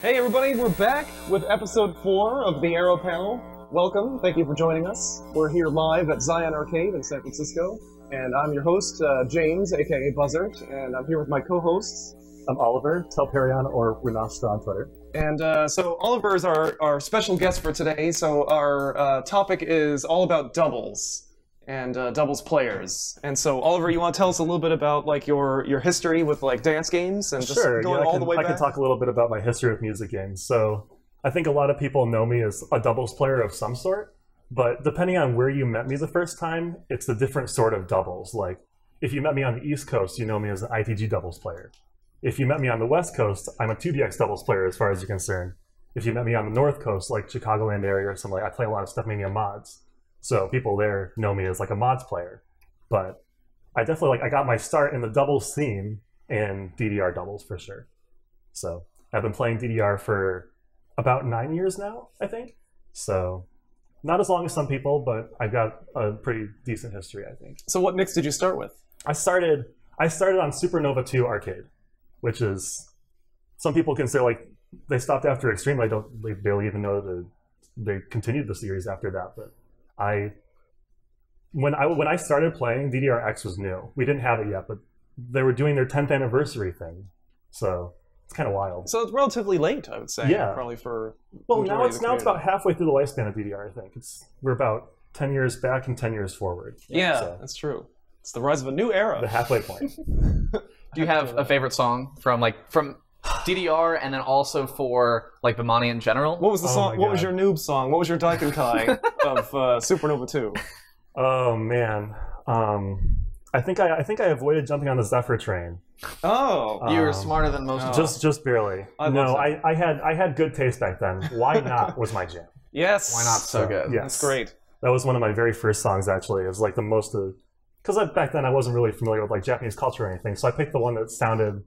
Hey everybody, we're back with episode 4 of the Arrow Panel. Welcome, thank you for joining us. We're here live at Zion Arcade in San Francisco, and I'm your host, uh, James, aka Buzzard, and I'm here with my co-hosts. I'm Oliver, Telperion or Runastra on Twitter. And uh, so Oliver is our, our special guest for today, so our uh, topic is all about doubles and uh, doubles players. And so Oliver, you want to tell us a little bit about like your, your history with like dance games and just Sure, going yeah, I all can, the way I back? can talk a little bit about my history with music games. So I think a lot of people know me as a doubles player of some sort, but depending on where you met me the first time, it's a different sort of doubles. Like if you met me on the East Coast, you know me as an ITG doubles player. If you met me on the West Coast, I'm a 2DX doubles player as far as you're concerned. If you met me on the North Coast, like Chicagoland area or something, like I play a lot of stuff mainly on mods. So people there know me as like a mods player. But I definitely like I got my start in the doubles scene in DDR doubles for sure. So I've been playing DDR for about nine years now, I think. So not as long as some people, but I've got a pretty decent history, I think. So what mix did you start with? I started I started on Supernova 2 arcade, which is some people consider like they stopped after Extreme. I don't they barely even know that they continued the series after that. But I when I when I started playing, DDRX was new. We didn't have it yet, but they were doing their 10th anniversary thing, so it's kind of wild. So it's relatively late, I would say. Yeah. Probably for. Well, now it's now it's about halfway through the lifespan of DDR. I think it's we're about 10 years back and 10 years forward. Yeah, So, that's true. It's the rise of a new era. the halfway point. Do you have a favorite song from like from DDR and then also for like Bemani in general? What was the Oh song? What was your noob song? What was your Daikenkai of uh, Supernova 2? Oh man, um, I think I, I think I avoided jumping on the Zephyr train. Oh, you were Um, smarter than most. oh. of. Just just barely. I no. I, I had I had good taste back then. Why not was my jam. yes. Why not so good? Yes. That's great. That was one of my very first songs actually. It was like the most of because back then I wasn't really familiar with like Japanese culture or anything, so I picked the one that sounded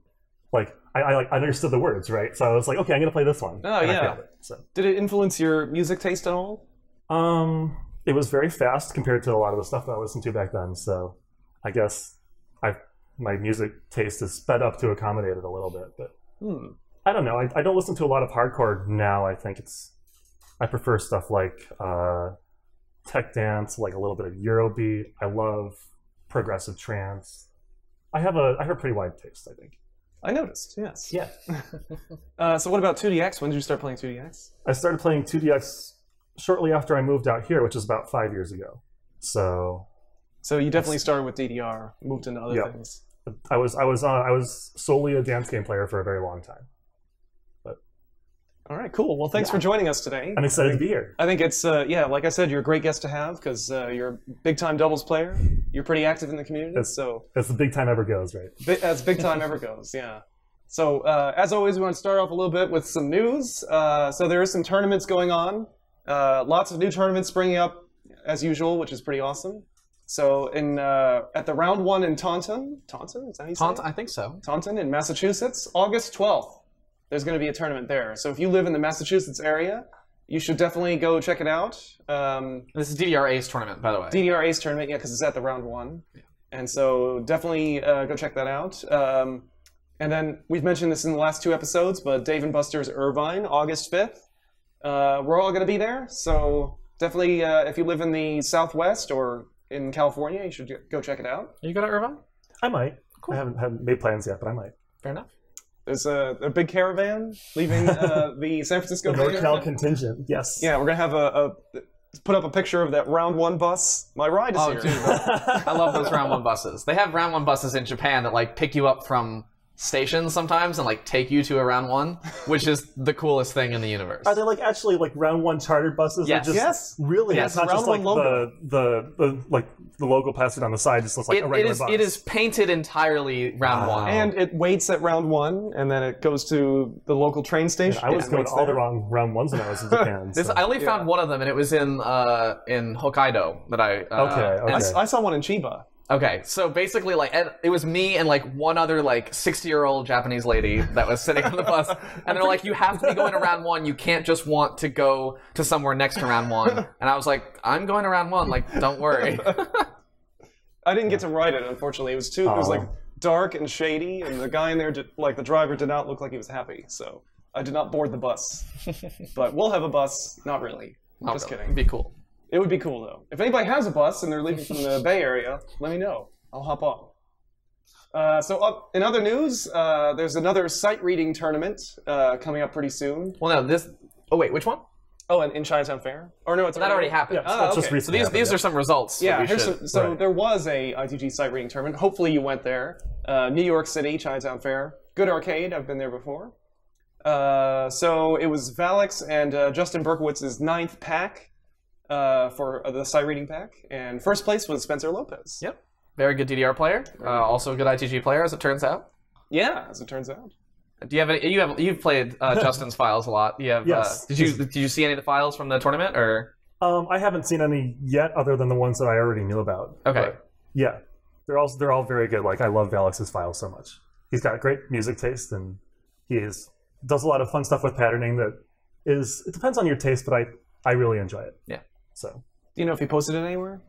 like I, I like understood the words right. So I was like, okay, I'm gonna play this one. Oh, And yeah. it, so Did it influence your music taste at all? um, it was very fast compared to a lot of the stuff that I listened to back then. So I guess I my music taste is sped up to accommodate it a little bit, but. Hmm. I don't know. I, I don't listen to a lot of hardcore now. I think it's I prefer stuff like uh, tech dance, like a little bit of Eurobeat. I love progressive trance. I have a I have a pretty wide taste. I think. I noticed. Yes. Yeah. Uh, so what about 2DX? When did you start playing 2DX? I started playing 2DX shortly after I moved out here, which is about five years ago. So So you definitely started with DDR, moved into other Yep. things. I was I was uh, I was solely a dance game player for a very long time. All right, cool. Well, thanks for joining us today. I'm excited to be here. I think it's uh, yeah, like I said, you're a great guest to have because uh, you're a big time doubles player. You're pretty active in the community, Yes. so As the big time ever goes, right? bi- as big time ever goes. Yeah. So uh, as always, we want to start off a little bit with some news. Uh, so there is some tournaments going on. Uh, lots of new tournaments springing up as usual, which is pretty awesome. So in uh, at the round one in Taunton, Taunton is that how you say it? I think so. Taunton in Massachusetts, August 12th. There's going to be a tournament there. So if you live in the Massachusetts area, you should definitely go check it out. Um, This is DDR Ace tournament, by the way. DDR Ace tournament, yeah, because it's at the round one. And so definitely uh, go check that out. Um, and then we've mentioned this in the last two episodes, but Dave and Buster's Irvine, August 5th. Uh, we're all going to be there. So definitely, uh, if you live in the Southwest or in California, you should go check it out. Are you going to Irvine? I might. Cool. I haven't, haven't made plans yet, but I might. Fair enough. There's a, a big caravan leaving uh, the San Francisco The Bay NorCal contingent. Yes. Yeah, we're gonna have a, a put up a picture of that round one bus. My ride is Oh, here. dude, I love those round one buses. They have round one buses in Japan that like pick you up from stations sometimes and like take you to a round one, which is the coolest thing in the universe. Are they like actually like round one chartered buses? Yes. just, Yes. Really? Yes, It's not round just like one logo. the, the the like the logo plastered on the side just looks like It- a regular is bus. it is painted entirely round Wow. one. And it waits at round one, and then it goes to the local train station. I was and going waits all the wrong round ones when I was in Japan. This, so. I only found one of them, and it was in uh, in Hokkaido that I. Uh, Okay, okay. I, and- s- I saw one in Chiba. Okay, so basically, like, it was me and like one other like sixty-year-old Japanese lady that was sitting on the bus, and they're like, "You have to be going to round one. You can't just want to go to somewhere next to round one." And I was like, "I'm going to round one. Like, don't worry." I didn't get to ride it, unfortunately. It was too. It was Oh. like dark and shady, and the guy in there, did, like the driver, did not look like he was happy. So I did not board the bus, but we'll have a bus. Not really. Not Just really. kidding. It'd be cool. It would be cool though. If anybody has a bus and they're leaving from the Bay Area, let me know. I'll hop on. Uh, so, up, in other news, uh, there's another sight reading tournament uh, coming up pretty soon. Well, no, this. Oh wait, which one? Oh, and in Chinatown Fair? Or no, it's That already happened. Yeah, so Oh, that's just okay. recently So these happened, these yeah. are some results. that Yeah, we here's should- some- so Right. there was a ITG sight reading tournament. Hopefully you went there. Uh, New York City, Chinatown Fair. Good arcade. I've been there before. Uh, so it was Valex and uh, Justin Berkowitz's ninth pack uh, for uh, the sight reading pack, and first place was Spencer Lopez. Yep. Very good DDR player. Uh, also a good ITG player, as it turns out. Yeah, as it turns out. Do you have any? You have you've played uh, Justin's files a lot. You have. Yes. Uh, did you did you see any of the files from the tournament or? Um, I haven't seen any yet, other than the ones that I already knew about. Okay. But, yeah, they're all they're all very good. Like I love Alex's files so much. He's got great music taste, and he is does a lot of fun stuff with patterning. That is, it depends on your taste, but I I really enjoy it. Yeah. So Do you know if he posted it anywhere?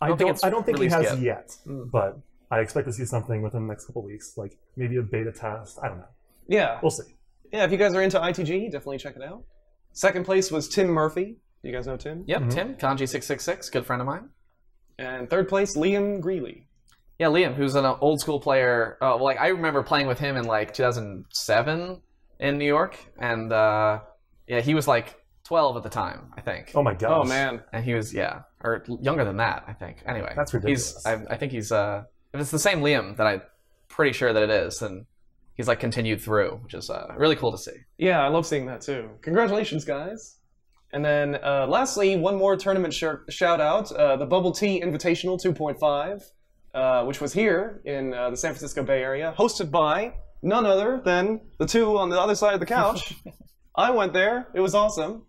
I don't don't think it's I don't think he has yet, Mm. but I expect to see something within the next couple weeks, like maybe a beta test. I don't know. Yeah. We'll see. Yeah, if you guys are into ITG, definitely check it out. Second place was Tim Murphy. You guys know Tim? Yep. Mhm. Tim Kanji six six six, good friend of mine. And third place, Liam Greeley. Yeah, Liam, who's an old school player. Uh, well, like I remember playing with him in like 2007 in New York, and uh, yeah, he was like 12 at the time, I think. Oh my gosh. Oh, man. and he was yeah, or younger than that, I think. Anyway, That's ridiculous. He's I, I think he's uh, if it's the same Liam that I'm pretty sure that it is, then he's like continued through, which is uh, really cool to see. Yeah, I love seeing that too. Congratulations, guys. And then uh, lastly, one more tournament sh- shout out uh, the Bubble Tea Invitational 2.5, uh, which was here in uh, the San Francisco Bay Area, hosted by none other than the two on the other side of the couch. I went there, it was awesome.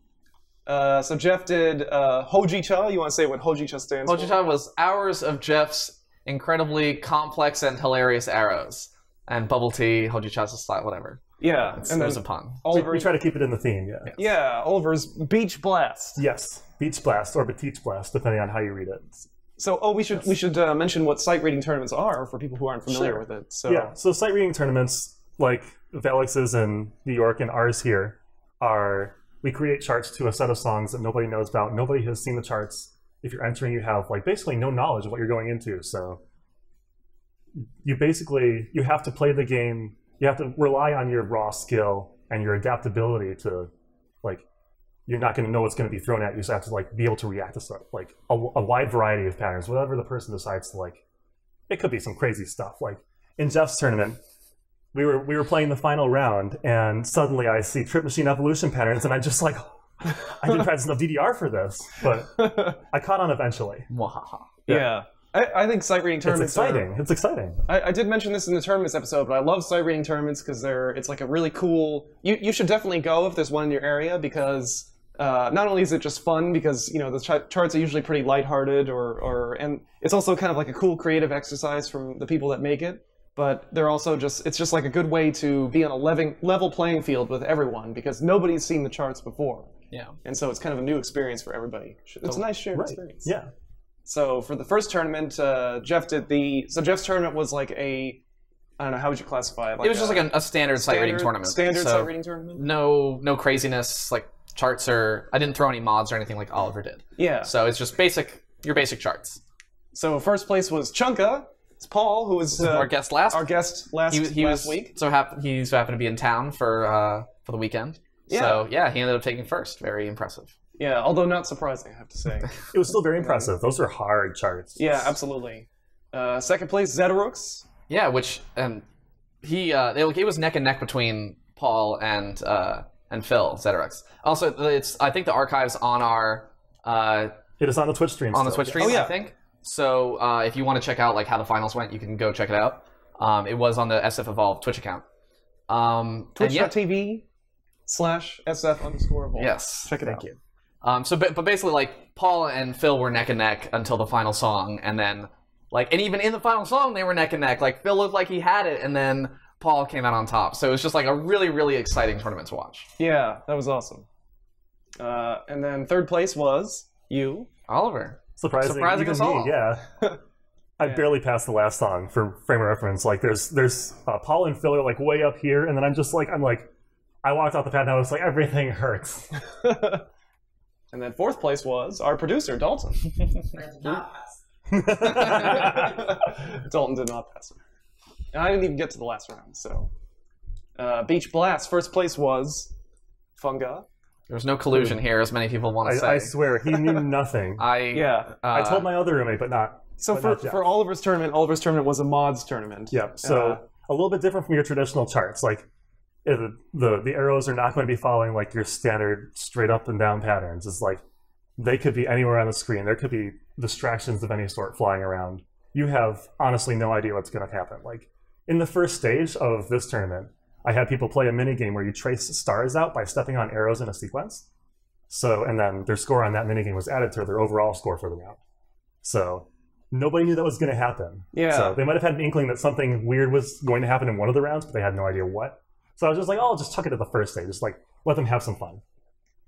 Uh, so Jeff did uh, Hojicha. You want to say what Hojicha stands for? Hojicha was hours of Jeff's incredibly complex and hilarious arrows, and bubble tea, Hojicha's style, whatever. Yeah, It's, and there's a pun. We, Oliver. we try to keep it in the theme. Yeah. yeah, Oliver's Beach Blast. Yes. Beach blast or Beach blast, depending on how you read it. So, oh, we should we should uh, mention what sight reading tournaments are for people who aren't familiar Sure. with it. So, Yeah. So sight reading tournaments like Valex's in New York and ours here are we create charts to a set of songs that nobody knows about. Nobody has seen the charts. If you're entering, you have like basically no knowledge of what you're going into. So you basically you have to play the game. You have to rely on your raw skill and your adaptability to like you're not going to know what's going to be thrown at you. So you have to like be able to react to stuff like a, a wide variety of patterns. Whatever the person decides to like, it could be some crazy stuff. Like in Jeff's tournament, we were we were playing the final round, and suddenly I see Trip Machine Evolution patterns, and I'm just like, I didn't practice enough DDR for this, but I caught on eventually. Mwahaha. yeah. I, I think sight reading It's tournaments are- exciting. It's exciting. I, I did mention this in the tournaments episode, but I love sight reading tournaments because they're it's like a really cool. You you should definitely go if there's one in your area because uh, not only is it just fun because you know the ch- charts are usually pretty lighthearted or or and it's also kind of like a cool creative exercise from the people that make it. But they're also just it's just like a good way to be on a level level playing field with everyone because nobody's seen the charts before, Yeah. and so it's kind of a new experience for everybody. It's a nice shared Right. experience. Yeah. So for the first tournament, uh, Jeff did the. So Jeff's tournament was like a. I don't know how would you classify it. it was just like a, a standard sight reading tournament. Standard so sight reading tournament. No, no craziness like charts or I didn't throw any mods or anything like Oliver did. Yeah. So it's just basic, your basic charts. So first place was Chunka. It's Paul, who was uh, our guest last, our guest last he, he last was week. so happen he so happened to be in town for uh, for the weekend. So yeah, he ended up taking first. Very impressive. Yeah, although not surprising, I have to say. It was still very impressive. Those are hard charts. yeah, absolutely. Uh, second place, Zetarux. Yeah, which um, he uh, it, it was neck and neck between Paul and uh, and Phil Zetarux. Also, it's I think the archives on our uh, It is on the Twitch stream. on the Twitch stream. Oh, yeah. I think so. Uh, if you want to check out like how the finals went, you can go check it out. Um, it was on the SF Evolve Twitch account. Um, and yeah, Twitch.tv slash SF underscore evolve. yes, Check it thank out. you. Um, so, but, but basically, like Paul and Phil were neck and neck until the final song, and then like, and even in the final song, they were neck and neck. Like Phil looked like he had it, and then Paul came out on top. So it was just like a really, really exciting tournament to watch. Yeah, that was awesome. Uh, and then third place was you. Oliver, surprising, Surprising us me, all. Yeah. I Yeah. barely passed the last song for frame of reference. Like there's there's uh, Paul and Phil are like way up here, and then I'm just like I'm like I walked off the pad and I was like, everything hurts. and then fourth place was our producer, Dalton. Dalton did not pass. And I didn't even get to the last round, so. Uh, Beach Blast, first place was Funga. There's no collusion here, as many people want to say. I, I swear, he knew nothing. I Yeah. I uh, told my other roommate, but not. So But for, not for Oliver's tournament, Oliver's tournament was a mods tournament. Yeah. So Uh, a little bit different from your traditional charts. Like uh, the, the the arrows are not going to be following like your standard straight up and down patterns. It's like they could be anywhere on the screen. There could be distractions of any sort flying around. You have honestly no idea what's going to happen. Like in the first stage of this tournament, I had people play a mini game where you trace stars out by stepping on arrows in a sequence. So and then their score on that mini game was added to their overall score for the round. So nobody knew that was going to happen. Yeah. So they might have had an inkling that something weird was going to happen in one of the rounds, but they had no idea what. So I was just like, oh, I'll just chuck it at the first day. Just like let them have some fun.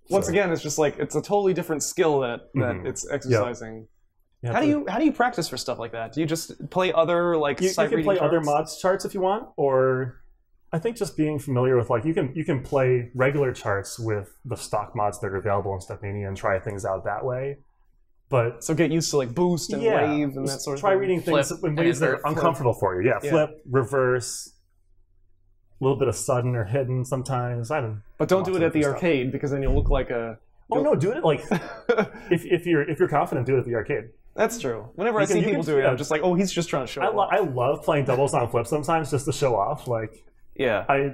Once So, again, it's just like it's a totally different skill that, that Mhm. it's exercising. have How do you how do you practice for stuff like that? Do you just play other like You, you can play other mods charts if you want, or I think just being familiar with like you can you can play regular charts with the stock mods that are available in Stepmania and try things out that way. But So get used to like boost and yeah, wave and that sort of thing. try thing. reading things Flip in ways that are flip. uncomfortable for you. Yeah, Yeah. flip, reverse, a little bit of sudden or hidden sometimes. I don't. But don't do it at the stuff. arcade because then you'll look like a. Oh no, do it like if, if you're if you're confident, do it at the arcade. That's true. Whenever I can- see people can- do it, yeah. I'm just like, oh, he's just trying to show I, off. I love playing doubles on flip sometimes just to show off. Like yeah. I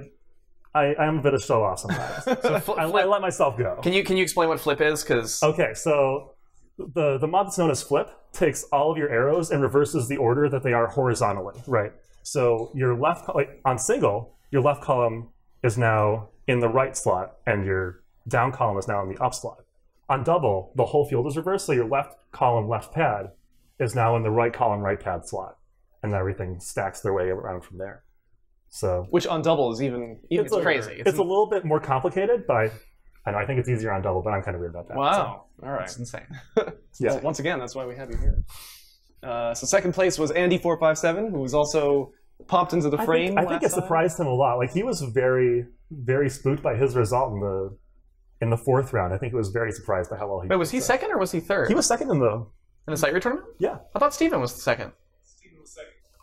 I I'm a bit of show off sometimes. so I, I let myself go. can you can you explain what flip is? Because Okay, so the the mod that's known as flip takes all of your arrows and reverses the order that they are horizontally. Right. So your left like on single, your left column is now in the right slot, and your down column is now in the up slot. On double, the whole field is reversed, so your left column, left pad, is now in the right column, right pad slot, and everything stacks their way around from there. So Which on double is even even It's a- crazy. it's a little bit more complicated, but I, I know I think it's easier on double, but I'm kind of weird about that. so. Wow. All right. it's insane. Yeah. Well, once again, that's why we have you here. Uh, so second place was Andy four five seven, who was also popped into the I frame. think, I think it time. surprised him a lot. Like he was very, very spooked by his result in the in the fourth round. I think he was very surprised by how well he. Wait, was he so. second or was he third He was second in the. in the sight read tournament? Yeah. I thought Steven was the second.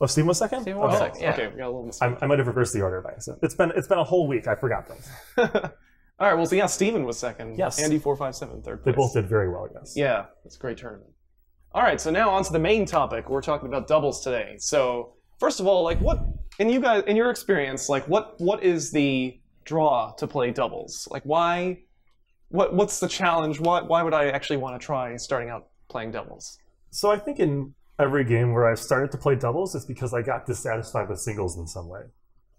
Oh, Steven was second. Steven was Okay. Oh. second. Yeah. Okay, we got a little mistake. I, I might have reversed the order by accident. It's been it's been a whole week. I forgot things. All right. Well, so yeah, Steven was second. Yes. Andy four five seven third They both did very well. Yes. Yeah, it's a great tournament. All right, so now on to the main topic. We're talking about doubles today. So first of all, like what in you guys in your experience, like what what is the draw to play doubles? Like why what what's the challenge? Why why would I actually want to try starting out playing doubles? So I think in every game where I've started to play doubles, it's because I got dissatisfied with singles in some way.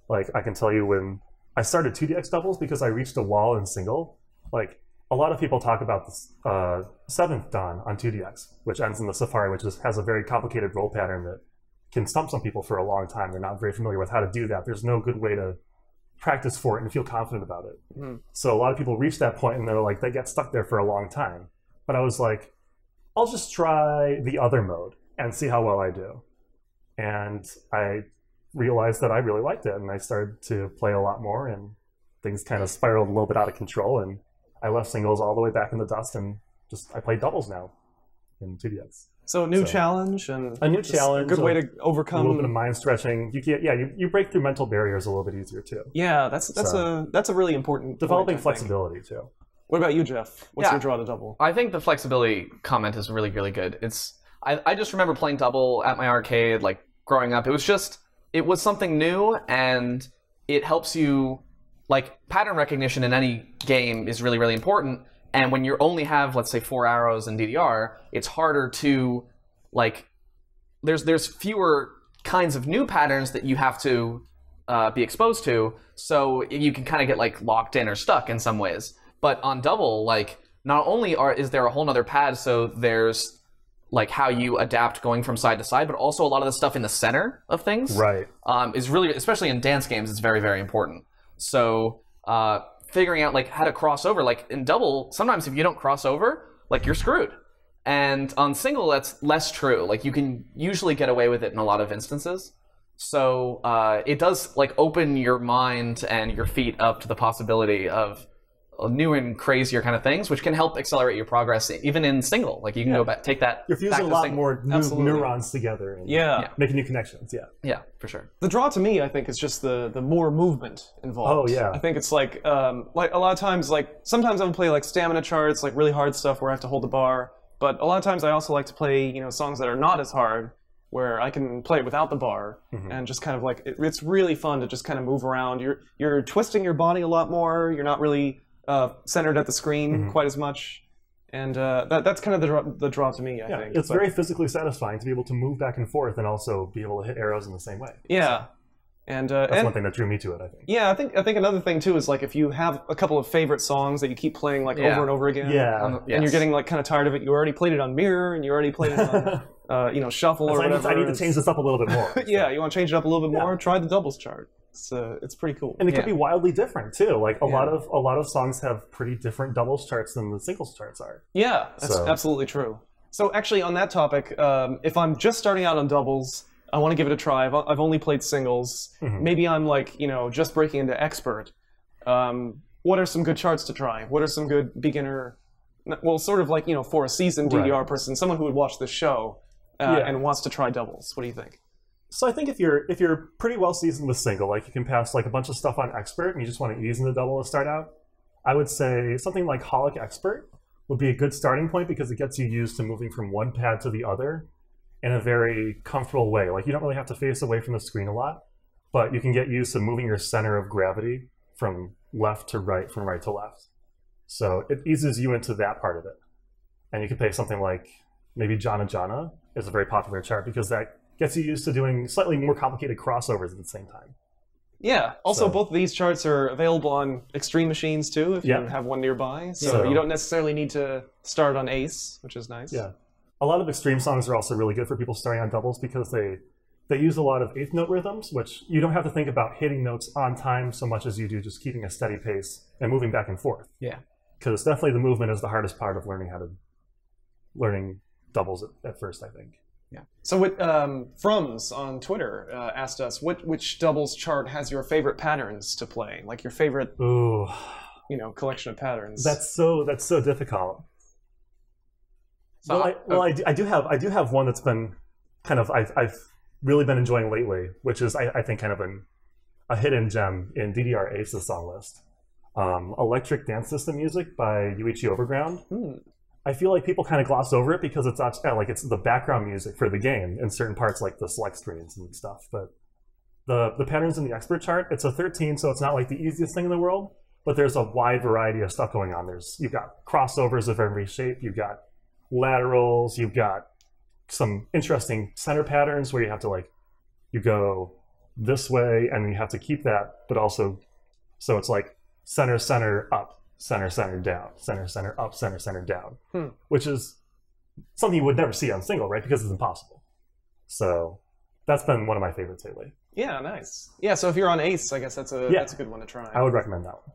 Like I can tell you when I started 2DX doubles because I reached a wall in single. Like a lot of people talk about the uh, seventh dan on 2DX, which ends in the Safari, which is, has a very complicated roll pattern that can stump some people for a long time. They're not very familiar with how to do that. There's no good way to practice for it and feel confident about it. Mhm. So a lot of people reach that point and they're like they get stuck there for a long time. But I was like, I'll just try the other mode and see how well I do. And I realized that I really liked it, and I started to play a lot more, and things kind of spiraled a little bit out of control. And I left singles all the way back in the dust, and just I play doubles now in 2DX. So a new So- challenge and A new challenge, A good way to overcome A little bit of mind stretching. You get yeah, you, you break through mental barriers a little bit easier too. Yeah, that's that's So- a that's a really important. point, Developing I think. flexibility too. What about you, Jeff? What's Yeah. your draw to double? I think the flexibility comment is really, really good. It's I, I just remember playing double at my arcade, like growing up. It was just it was something new and it helps you like pattern recognition in any game is really, really important. And when you only have, let's say, four arrows in DDR, it's harder to like there's there's fewer kinds of new patterns that you have to uh, be exposed to, so you can kind of get like locked in or stuck in some ways. But on double, like not only are is there a whole nother pad, so there's like how you adapt going from side to side, but also a lot of the stuff in the center of things Right. um, is really, especially in dance games, it's very, very important. So uh, figuring out like how to cross over, like in double, sometimes if you don't cross over, like you're screwed. And on single, that's less true. Like you can usually get away with it in a lot of instances. So uh, it does like open your mind and your feet up to the possibility of new and crazier kind of things, which can help accelerate your progress even in single. Like you can Yeah. go back, take that. You're back fusing a lot sing- more new neurons together and Yeah. Yeah. making new connections. Yeah. Yeah, for sure. The draw to me, I think, is just the the more movement involved. Oh, yeah. I think it's like um, like a lot of times, like sometimes I would play like stamina charts, like really hard stuff where I have to hold the bar. But a lot of times I also like to play you know songs that are not as hard, where I can play it without the bar Mhm. and just kind of like it, it's really fun to just kind of move around. You're you're twisting your body a lot more. You're not really uh, centered at the screen Mhm. quite as much. And uh, that, that's kind of the draw, the draw to me, I Yeah, think. it's But- very physically satisfying to be able to move back and forth and also be able to hit arrows in the same way. yeah. And uh, That's and, one thing that drew me to it, I think. Yeah, I think I think another thing too is like if you have a couple of favorite songs that you keep playing like Yeah. over and over again, Yeah. Um, and you're getting like kind of tired of it. You already played it on Mirror, and you already played it on uh, you know Shuffle or I, need, whatever. I need to change this up a little bit more. yeah, you want to change it up a little bit Yeah. more? Try the doubles chart. It's uh, it's pretty cool. and it could be wildly different too. Like a Yeah. lot of a lot of songs have pretty different doubles charts than the singles charts are. Yeah, that's So- absolutely true. So actually, on that topic, um, if I'm just starting out on doubles, I want to give it a try. I've, I've only played singles. Mhm. Maybe I'm like you know just breaking into expert. Um, what are some good charts to try? What are some good beginner? Well, sort of like you know for a seasoned Right. DDR person, someone who would watch this show uh, Yeah. and wants to try doubles. What do you think? So I think if you're if you're pretty well seasoned with single, like you can pass like a bunch of stuff on expert, and you just want to ease into double to start out, I would say something like Holic Expert would be a good starting point because it gets you used to moving from one pad to the other in a very comfortable way. Like you don't really have to face away from the screen a lot, but you can get used to moving your center of gravity from left to right, from right to left. So it eases you into that part of it. And you can play something like maybe Jana Jana is a very popular chart because that gets you used to doing slightly more complicated crossovers at the same time. Yeah. Also, So- both of these charts are available on Extreme machines too, if Yeah. you have one nearby. So, So- you don't necessarily need to start on Ace, which is nice. Yeah. A lot of extreme songs are also really good for people starting on doubles because they they use a lot of eighth note rhythms, which you don't have to think about hitting notes on time so much as you do just keeping a steady pace and moving back and forth. Yeah. Because definitely the movement is the hardest part of learning how to learning doubles at, at first, I think. So, what um, Frums on Twitter uh, asked us, what which doubles chart has your favorite patterns to play? Like your favorite, Ooh, you know, collection of patterns. that's so that's so difficult. So, well, I, well I, do, I do have I do have one that's been kind of I've, I've really been enjoying lately, which is I, I think kind of an, a hidden gem in DDR Ace's song list. Um, Electric Dance System Music by Yuichi Overground. Hmm. I feel like people kind of gloss over it because it's like it's the background music for the game in certain parts, like the select screens and stuff. But the the patterns in the expert chart, it's a 13, so it's not like the easiest thing in the world. But there's a wide variety of stuff going on. There's you've got crossovers of every shape. You've got laterals. You've got some interesting center patterns where you have to like you go this way and you have to keep that, but also so it's like center center up, center center down, center center up, center center down, Hmm. which is something you would never see on single, right? Because it's impossible. So that's been one of my favorites lately. Yeah, nice. Yeah, so if you're on Ace, I guess that's a Yeah. that's a good one to try. I would recommend that one.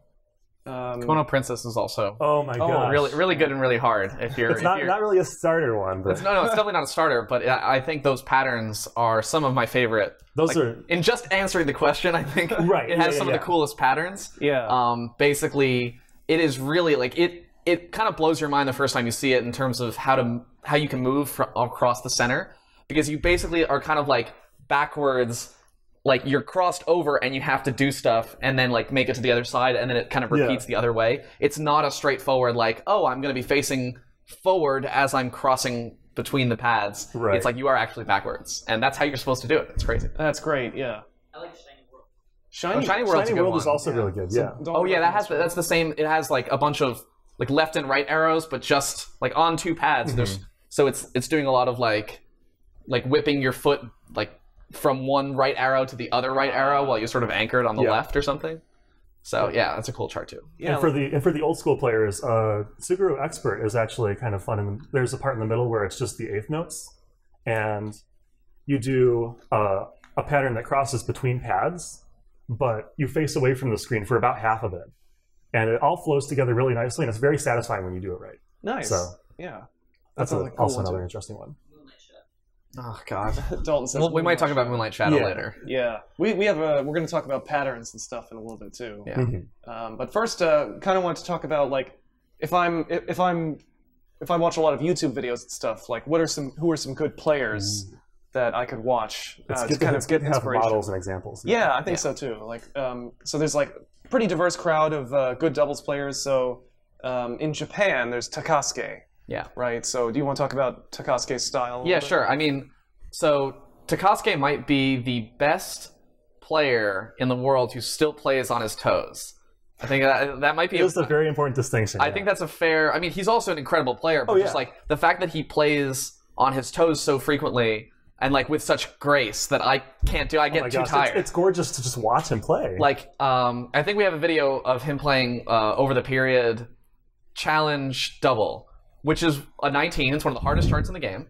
Um, Kono Princess is also Oh my Oh, god, really really good and really hard. If you're, It's if not you're not really a starter one, but It's- no, no, it's definitely not a starter, but I I think those patterns are some of my favorite. those like, are In just answering the question, I think Right, it has yeah, some of the coolest patterns. yeah. Um, basically, it is really like it. It kind of blows your mind the first time you see it in terms of how to how you can move fr- across the center because you basically are kind of like backwards. Like you're crossed over and you have to do stuff and then like make it to the other side and then it kind of Yeah. repeats the other way. It's not a straightforward like, oh, I'm going to be facing forward as I'm crossing between the pads. Right. It's like you are actually backwards and that's how you're supposed to do it. It's crazy. that's great. Yeah. I like Shiny World. Shiny, Oh, Shiny World's Shiny World one. is also really good. Yeah, Don't Oh yeah, that recommend has that's the same. It has like a bunch of like left and right arrows, but just like on two pads. There's so it's it's doing a lot of like like whipping your foot like from one right arrow to the other right arrow while you're sort of anchored on the Yeah. left or something. So yeah, that's a cool chart too. Yeah, and for the and for the old school players, uh, Suguru Expert is actually kind of fun. And there's a part in the middle where it's just the eighth notes, and you do uh, a pattern that crosses between pads, but you face away from the screen for about half of it, and it all flows together really nicely, and it's very satisfying when you do it right. nice. So yeah. that's sounds a, cool also one, another too. interesting one. Moonlight Shadow. Oh god. Dalton says Well, we might talk about Moonlight Shadow Yeah. later. Yeah, we, we have a we're going to talk about patterns and stuff in a little bit too. Yeah. Mhm. Um, but first, uh, kind of want to talk about like if I'm if, if I'm if I watch a lot of YouTube videos and stuff, like what are some who are some good players that I could watch uh, It's to good, to, kind it's of good get to have inspiration. models and examples. Yeah, I think Yeah. so too. Like, um, so there's like pretty diverse crowd of uh, good doubles players. So um, in Japan, there's Takasuke, Yeah. right? So do you want to talk about Takasuke's style? Yeah, bit? sure. I mean, so Takasuke might be the best player in the world who still plays on his toes. I think that, that might be. It is a very important distinction. I yeah. think that's a fair. I mean, he's also an incredible player, but Oh, just yeah. like the fact that he plays on his toes so frequently and like with such grace that I can't do. I Oh get my too gosh, it's- tired. It's, gorgeous to just watch him play. like um i think we have a video of him playing uh, over the period challenge double which is a 19 it's one of the hardest charts in the game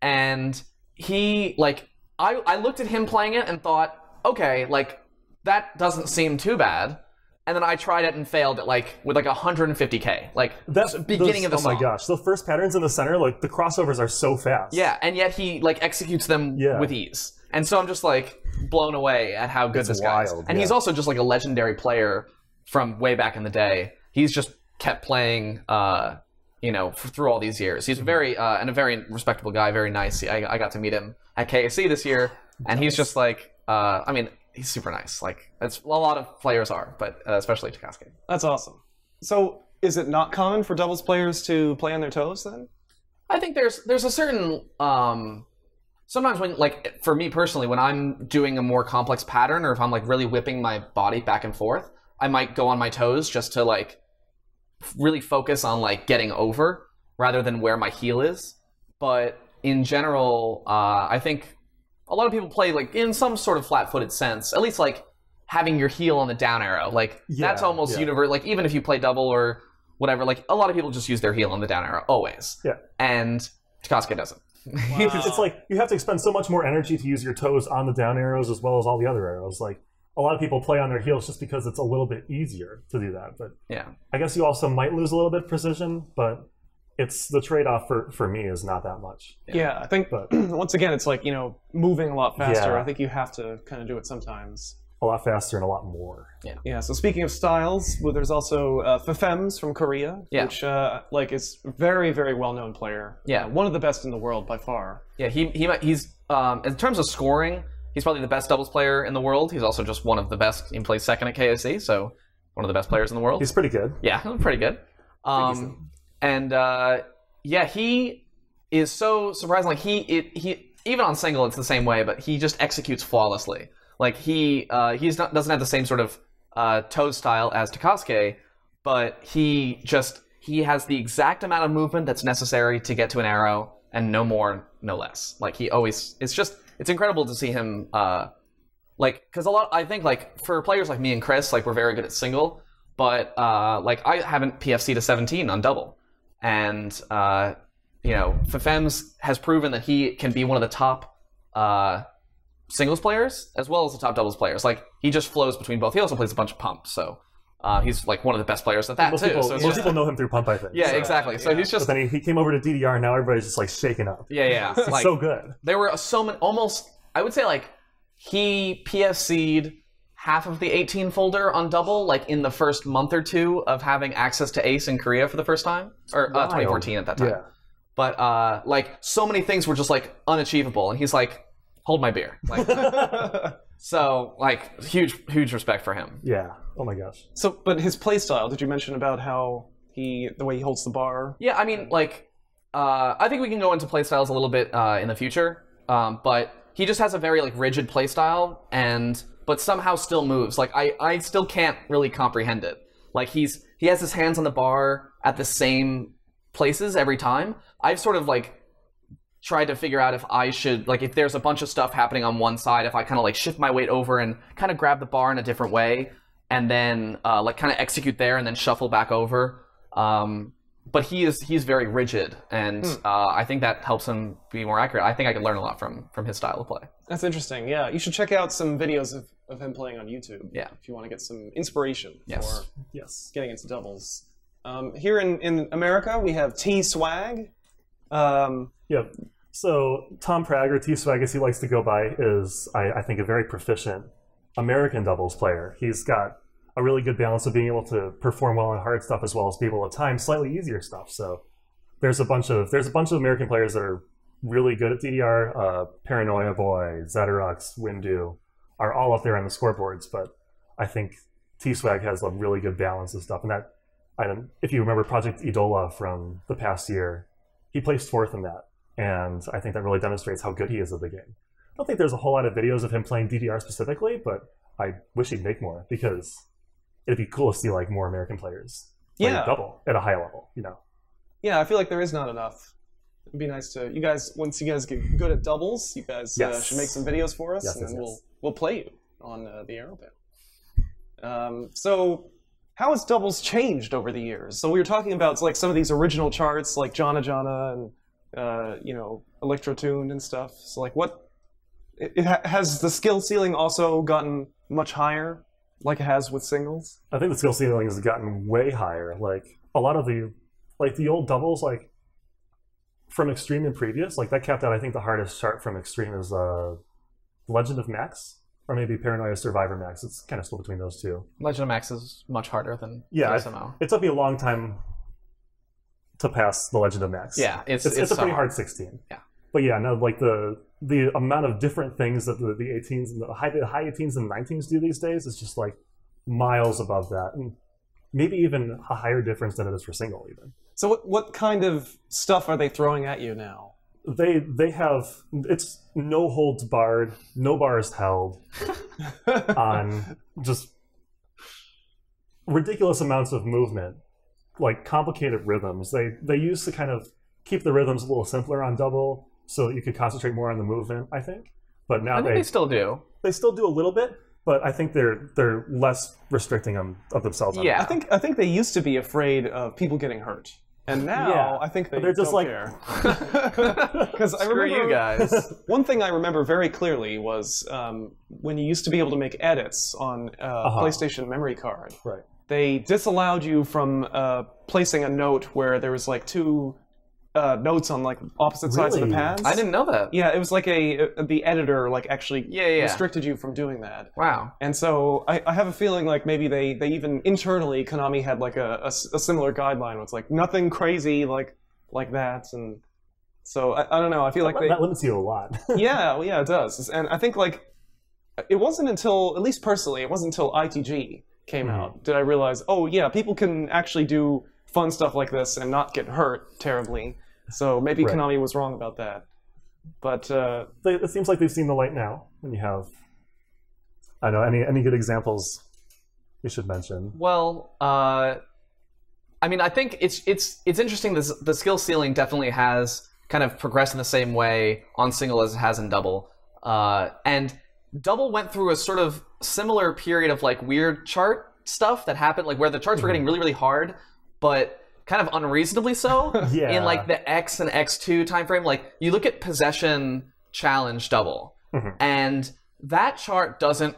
and he like i i looked at him playing it and thought okay like that doesn't seem too bad and then i tried it and failed at like with like 150k like That's beginning those, of the Oh my gosh, the first patterns in the center, like the crossovers are so fast. yeah and yet he like executes them Yeah. with ease. And so i'm just like blown away at how good It's this guy is. and yeah. he's also just like a legendary player from way back in the day. He's just kept playing uh you know f- through all these years. He's very uh and a very respectable guy very nice. I, I got to meet him at KAC this year and he's just like uh i mean he's super nice like that's a lot of players are but uh, especially Takasuke. That's awesome. So is it not common for doubles players to play on their toes then? I think there's there's a certain um sometimes when like for me personally when I'm doing a more complex pattern or if I'm like really whipping my body back and forth, I might go on my toes just to like really focus on like getting over rather than where my heel is. But in general, uh, I think a lot of people play like in some sort of flat-footed sense, at least like having your heel on the down arrow. Like that's almost yeah. universal. Like even if you play double or whatever, like a lot of people just use their heel on the down arrow always. Yeah. And Takasuke doesn't. It's, it's like you have to expend so much more energy to use your toes on the down arrows as well as all the other arrows. Like a lot of people play on their heels just because it's a little bit easier to do that. But yeah. I guess you also might lose a little bit of precision, but it's the trade-off for for me is not that much. Yeah, I think But- once again, it's like you know moving a lot faster. Yeah. I think you have to kind of do it sometimes. A lot faster and a lot more. Yeah. Yeah. So speaking of styles, well, there's also uh, FEFEMZ from Korea, Yeah. which uh, like is very very well known player. Yeah. Uh, one of the best in the world by far. Yeah, he he might- he's um in terms of scoring, he's probably the best doubles player in the world. He's also just one of the best. He plays second at KAC, so one of the best players in the world. He's pretty good. Yeah, pretty good. Um, and uh, yeah, he is so surprising. Like he, it, he, even on single, it's the same way, but he just executes flawlessly. Like he, uh, not doesn't have the same sort of uh, toe style as Takasuke, but he just he has the exact amount of movement that's necessary to get to an arrow, and no more, no less. Like he always, it's just it's incredible to see him. Uh, like because a lot i think like for players like me and chris like we're very good at single but uh like i haven't pfc to 17 on double and uh you know FEFEMZ has proven that he can be one of the top uh singles players as well as the top doubles players like he just flows between both he also plays a bunch of pumps so uh he's like one of the best players at that Most too people, so it's most just, people know him through Pump, I think. yeah So- exactly so yeah. he's just But then he, he came over to DDR, and now everybody's just like shaking up. yeah yeah He's like so good. there were so many almost i would say like he pfc'd half of the 18 folder on double like in the first month or two of having access to ace in korea for the first time or uh, 2014 at that time Yeah. but uh like so many things were just like unachievable and he's like hold my beer like so like huge huge respect for him Yeah. Oh my gosh. So, but his play style. Did you mention about how he the way he holds the bar? Yeah, I mean, like, uh, I think we can go into playstyles a little bit uh, in the future, um, but he just has a very like rigid playstyle, and but somehow still moves. Like, I I still can't really comprehend it. Like, he's he has his hands on the bar at the same places every time. I've sort of like tried to figure out if I should like if there's a bunch of stuff happening on one side, if I kind of like shift my weight over and kind of grab the bar in a different way, and then uh, like kind of execute there and then shuffle back over. Um, but he is he's very rigid, and uh, I think that helps him be more accurate. I think I could learn a lot from from his style of play. That's interesting. Yeah, you should check out some videos of, of him playing on YouTube. Yeah. if you want to get some inspiration Yes. for Yes. getting into doubles. Um, here in, in America, we have T Swag. Um, Yeah. So Tom Prag or T Swag, as he likes to go by, is I, I think a very proficient American doubles player. He's got a really good balance of being able to perform well on hard stuff as well as be able to time slightly easier stuff. So there's a bunch of there's a bunch of American players that are really good at DDR. Uh, Paranoia Boy, Zetarux, Windu are all up there on the scoreboards, but I think T Swag has a really good balance of stuff. And that I don't if you remember Project Idola from the past year, he placed fourth in that. And I think that really demonstrates how good he is at the game. I don't think there's a whole lot of videos of him playing DDR specifically, but I wish he'd make more because it'd be cool to see like more American players play Yeah. double at a high level. You know, Yeah, I feel like there is not enough. It'd be nice to you guys once you guys get good at doubles, you guys uh, should make some videos for us, Yes, and yes, then we'll we'll play you on uh, the Aeropan. Um, so, how has doubles changed over the years? So we were talking about like some of these original charts, like Jana Jana and uh, you know Electrotuned and stuff. So like, what it, it ha- has the skill ceiling also gotten much higher, like it has with singles? I think the skill ceiling has gotten way higher. Like a lot of the like the old doubles, like from Extreme and previous, like that capped out. I think the hardest chart from Extreme is uh, Legend of Max, or maybe Paranoia Survivor Max. It's kind of split between those two. Legend of Max is much harder than Yeah, I- SMO. It took me a long time to pass the Legend of Max. Yeah, it's it's, it's, it's, a so pretty hard. hard 16. Yeah. But yeah, no, like the the amount of different things that the, the 18s and the high, the high 18s and 19s do these days is just like miles above that, and maybe even a higher difference than it is for single. Even So what what kind of stuff are they throwing at you now? they they have it's no holds barred, no bars held on just ridiculous amounts of movement, like complicated rhythms. They they used to kind of keep the rhythms a little simpler on double, so that you could concentrate more on the movement. I think, but now I think they they still do. they still do a little bit, but I think they're they're less restricting them of themselves. Yeah. I think I think they used to be afraid of people getting hurt, and now Yeah. I think they They're just don't like- care. Because I remember you guys. one thing I remember very clearly was um, when you used to be able to make edits on uh, Uh-huh. PlayStation memory card. right. They disallowed you from uh, placing a note where there was like two uh, notes on like opposite sides of the Really? pads. I didn't know that. Yeah, it was like a uh, the editor like actually Yeah, yeah. restricted you from doing that. Wow. And so I, I have a feeling like maybe they, they even internally Konami had like a a similar guideline. Where it's like nothing crazy like like that, and so I, I don't know. I feel like they that limits you a lot. yeah well, yeah it does, and I think like it wasn't until at least personally it wasn't until ITG came Mhm. out did I realize oh yeah people can actually do fun stuff like this and not get hurt terribly. So maybe Right. Konami was wrong about that. But uh, they, it seems like they've seen the light now. When you have, I don't know any any good examples you should mention. Well, uh, I mean, I think it's it's it's interesting. This, the skill ceiling definitely has kind of progressed in the same way on single as it has in double, uh, and double went through a sort of similar period of like weird chart stuff that happened, like where the charts were getting really really hard, but kind of unreasonably so. Yeah. In like the X and X2 time frame, like you look at possession challenge double, Mhm. and that chart doesn't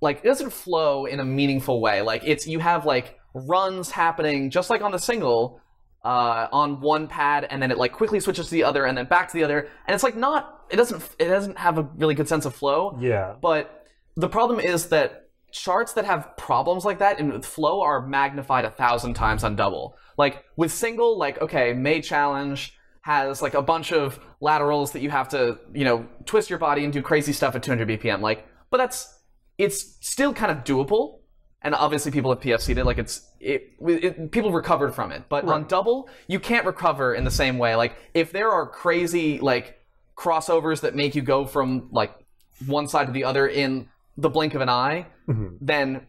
like it doesn't flow in a meaningful way. Like it's you have like runs happening just like on the single uh, on one pad, and then it like quickly switches to the other, and then back to the other, and it's like not it doesn't it doesn't have a really good sense of flow. Yeah, But the problem is that charts that have problems like that and with flow are magnified a thousand times on double. Like with single, like okay, May challenge has like a bunch of laterals that you have to you know twist your body and do crazy stuff at 200 BPM. Like, but that's it's still kind of doable. And obviously, people have PFC'd it. Like it's it, it people recovered from it. But on double, you can't recover in the same way. Like if there are crazy like crossovers that make you go from like one side to the other in the blink of an eye, Mhm. then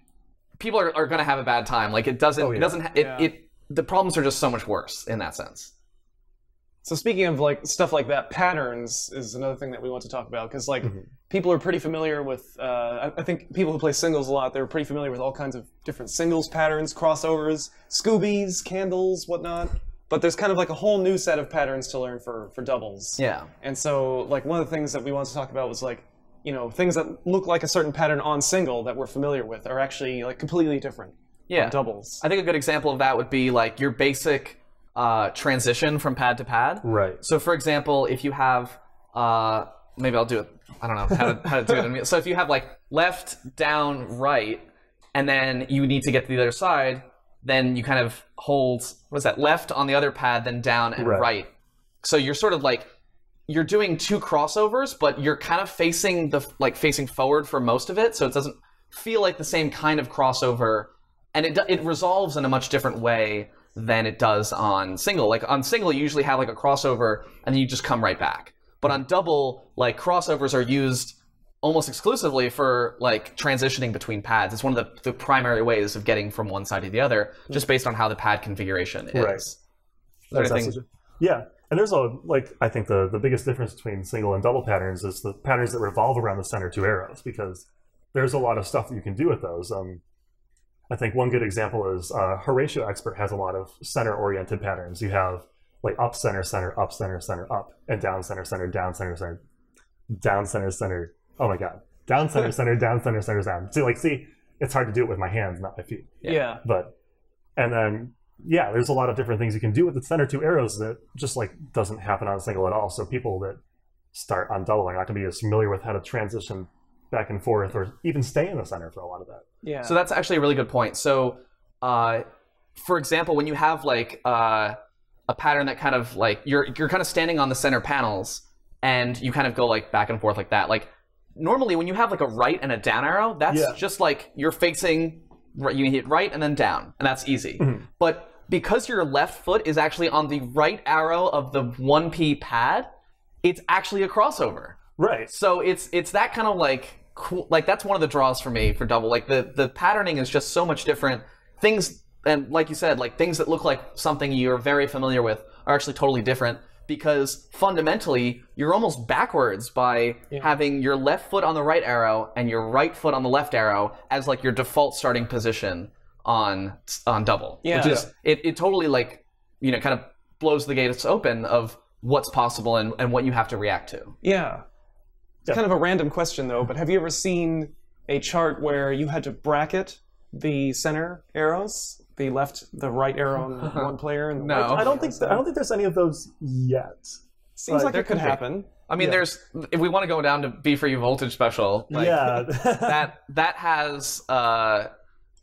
people are, are going to have a bad time. Like it doesn't, Oh, yeah. it doesn't, ha- it, Yeah. it, the problems are just so much worse in that sense. So speaking of like stuff like that, patterns is another thing that we want to talk about because like Mhm. people are pretty familiar with. Uh, I, I think people who play singles a lot, they're pretty familiar with all kinds of different singles patterns, crossovers, Scoobies, candles, whatnot. But there's kind of like a whole new set of patterns to learn for for doubles. Yeah. And so like one of the things that we wanted to talk about was like you know things that look like a certain pattern on single that we're familiar with are actually like completely different Yeah. on doubles. I think a good example of that would be like your basic uh, transition from pad to pad. Right. So, for example, if you have, uh, maybe I'll do it. I don't know how to, how to do it. in- So, if you have like left, down, right, and then you need to get to the other side, then you kind of hold what is that? Left on the other pad, then down and Right. right. So you're sort of like you're doing two crossovers, but you're kind of facing the like facing forward for most of it, so it doesn't feel like the same kind of crossover, and it it resolves in a much different way than it does on single. Like on single, you usually have like a crossover, and then you just come right back. But on double, like crossovers are used almost exclusively for like transitioning between pads. It's one of the, the primary ways of getting from one side to the other, just mm. based on how the pad configuration is. Right. Is there That's anything- Yeah, and there's a like I think the the biggest difference between single and double patterns is the patterns that revolve around the center two arrows because there's a lot of stuff that you can do with those. Um, I think one good example is uh, Horatio Expert has a lot of center oriented patterns. You have like up center center up center center up and down center center down center center down center center. Oh my god, down center center down center center down. See like see, it's hard to do it with my hands, not my feet Yeah. but and then yeah there's a lot of different things you can do with the center two arrows that just like doesn't happen on a single at all so people that start on double are not going to be as familiar with how to transition back and forth or even stay in the center for a lot of that Yeah. So that's actually a really good point. So, uh, for example, when you have like uh, a pattern that kind of like you're you're kind of standing on the center panels and you kind of go like back and forth like that. Like normally when you have like a right and a down arrow, that's Yeah. just like you're facing right- you hit right and then down, and that's easy. Mhm. But because your left foot is actually on the right arrow of the 1p pad, it's actually a crossover. right So it's it's that kind of like cool like that's one of the draws for me for double. Like the the patterning is just so much different. Things and like you said, like things that look like something you're very familiar with are actually totally different because fundamentally you're almost backwards by having your left foot on the right arrow and your right foot on the left arrow as like your default starting position on on double. Yeah. Which is it, it totally like you know kind of blows the gates open of what's possible and, and what you have to react to. Yeah. It's Yeah. kind of a random question though, but have you ever seen a chart where you had to bracket the center arrows, the left, the right arrow on one player, and the No. right i don't think arrow i don't think there's any of those yet Seems like there it could could be. happen. I mean, Yeah. there's if we want to go down to B for you voltage special, like, yeah that that has uh,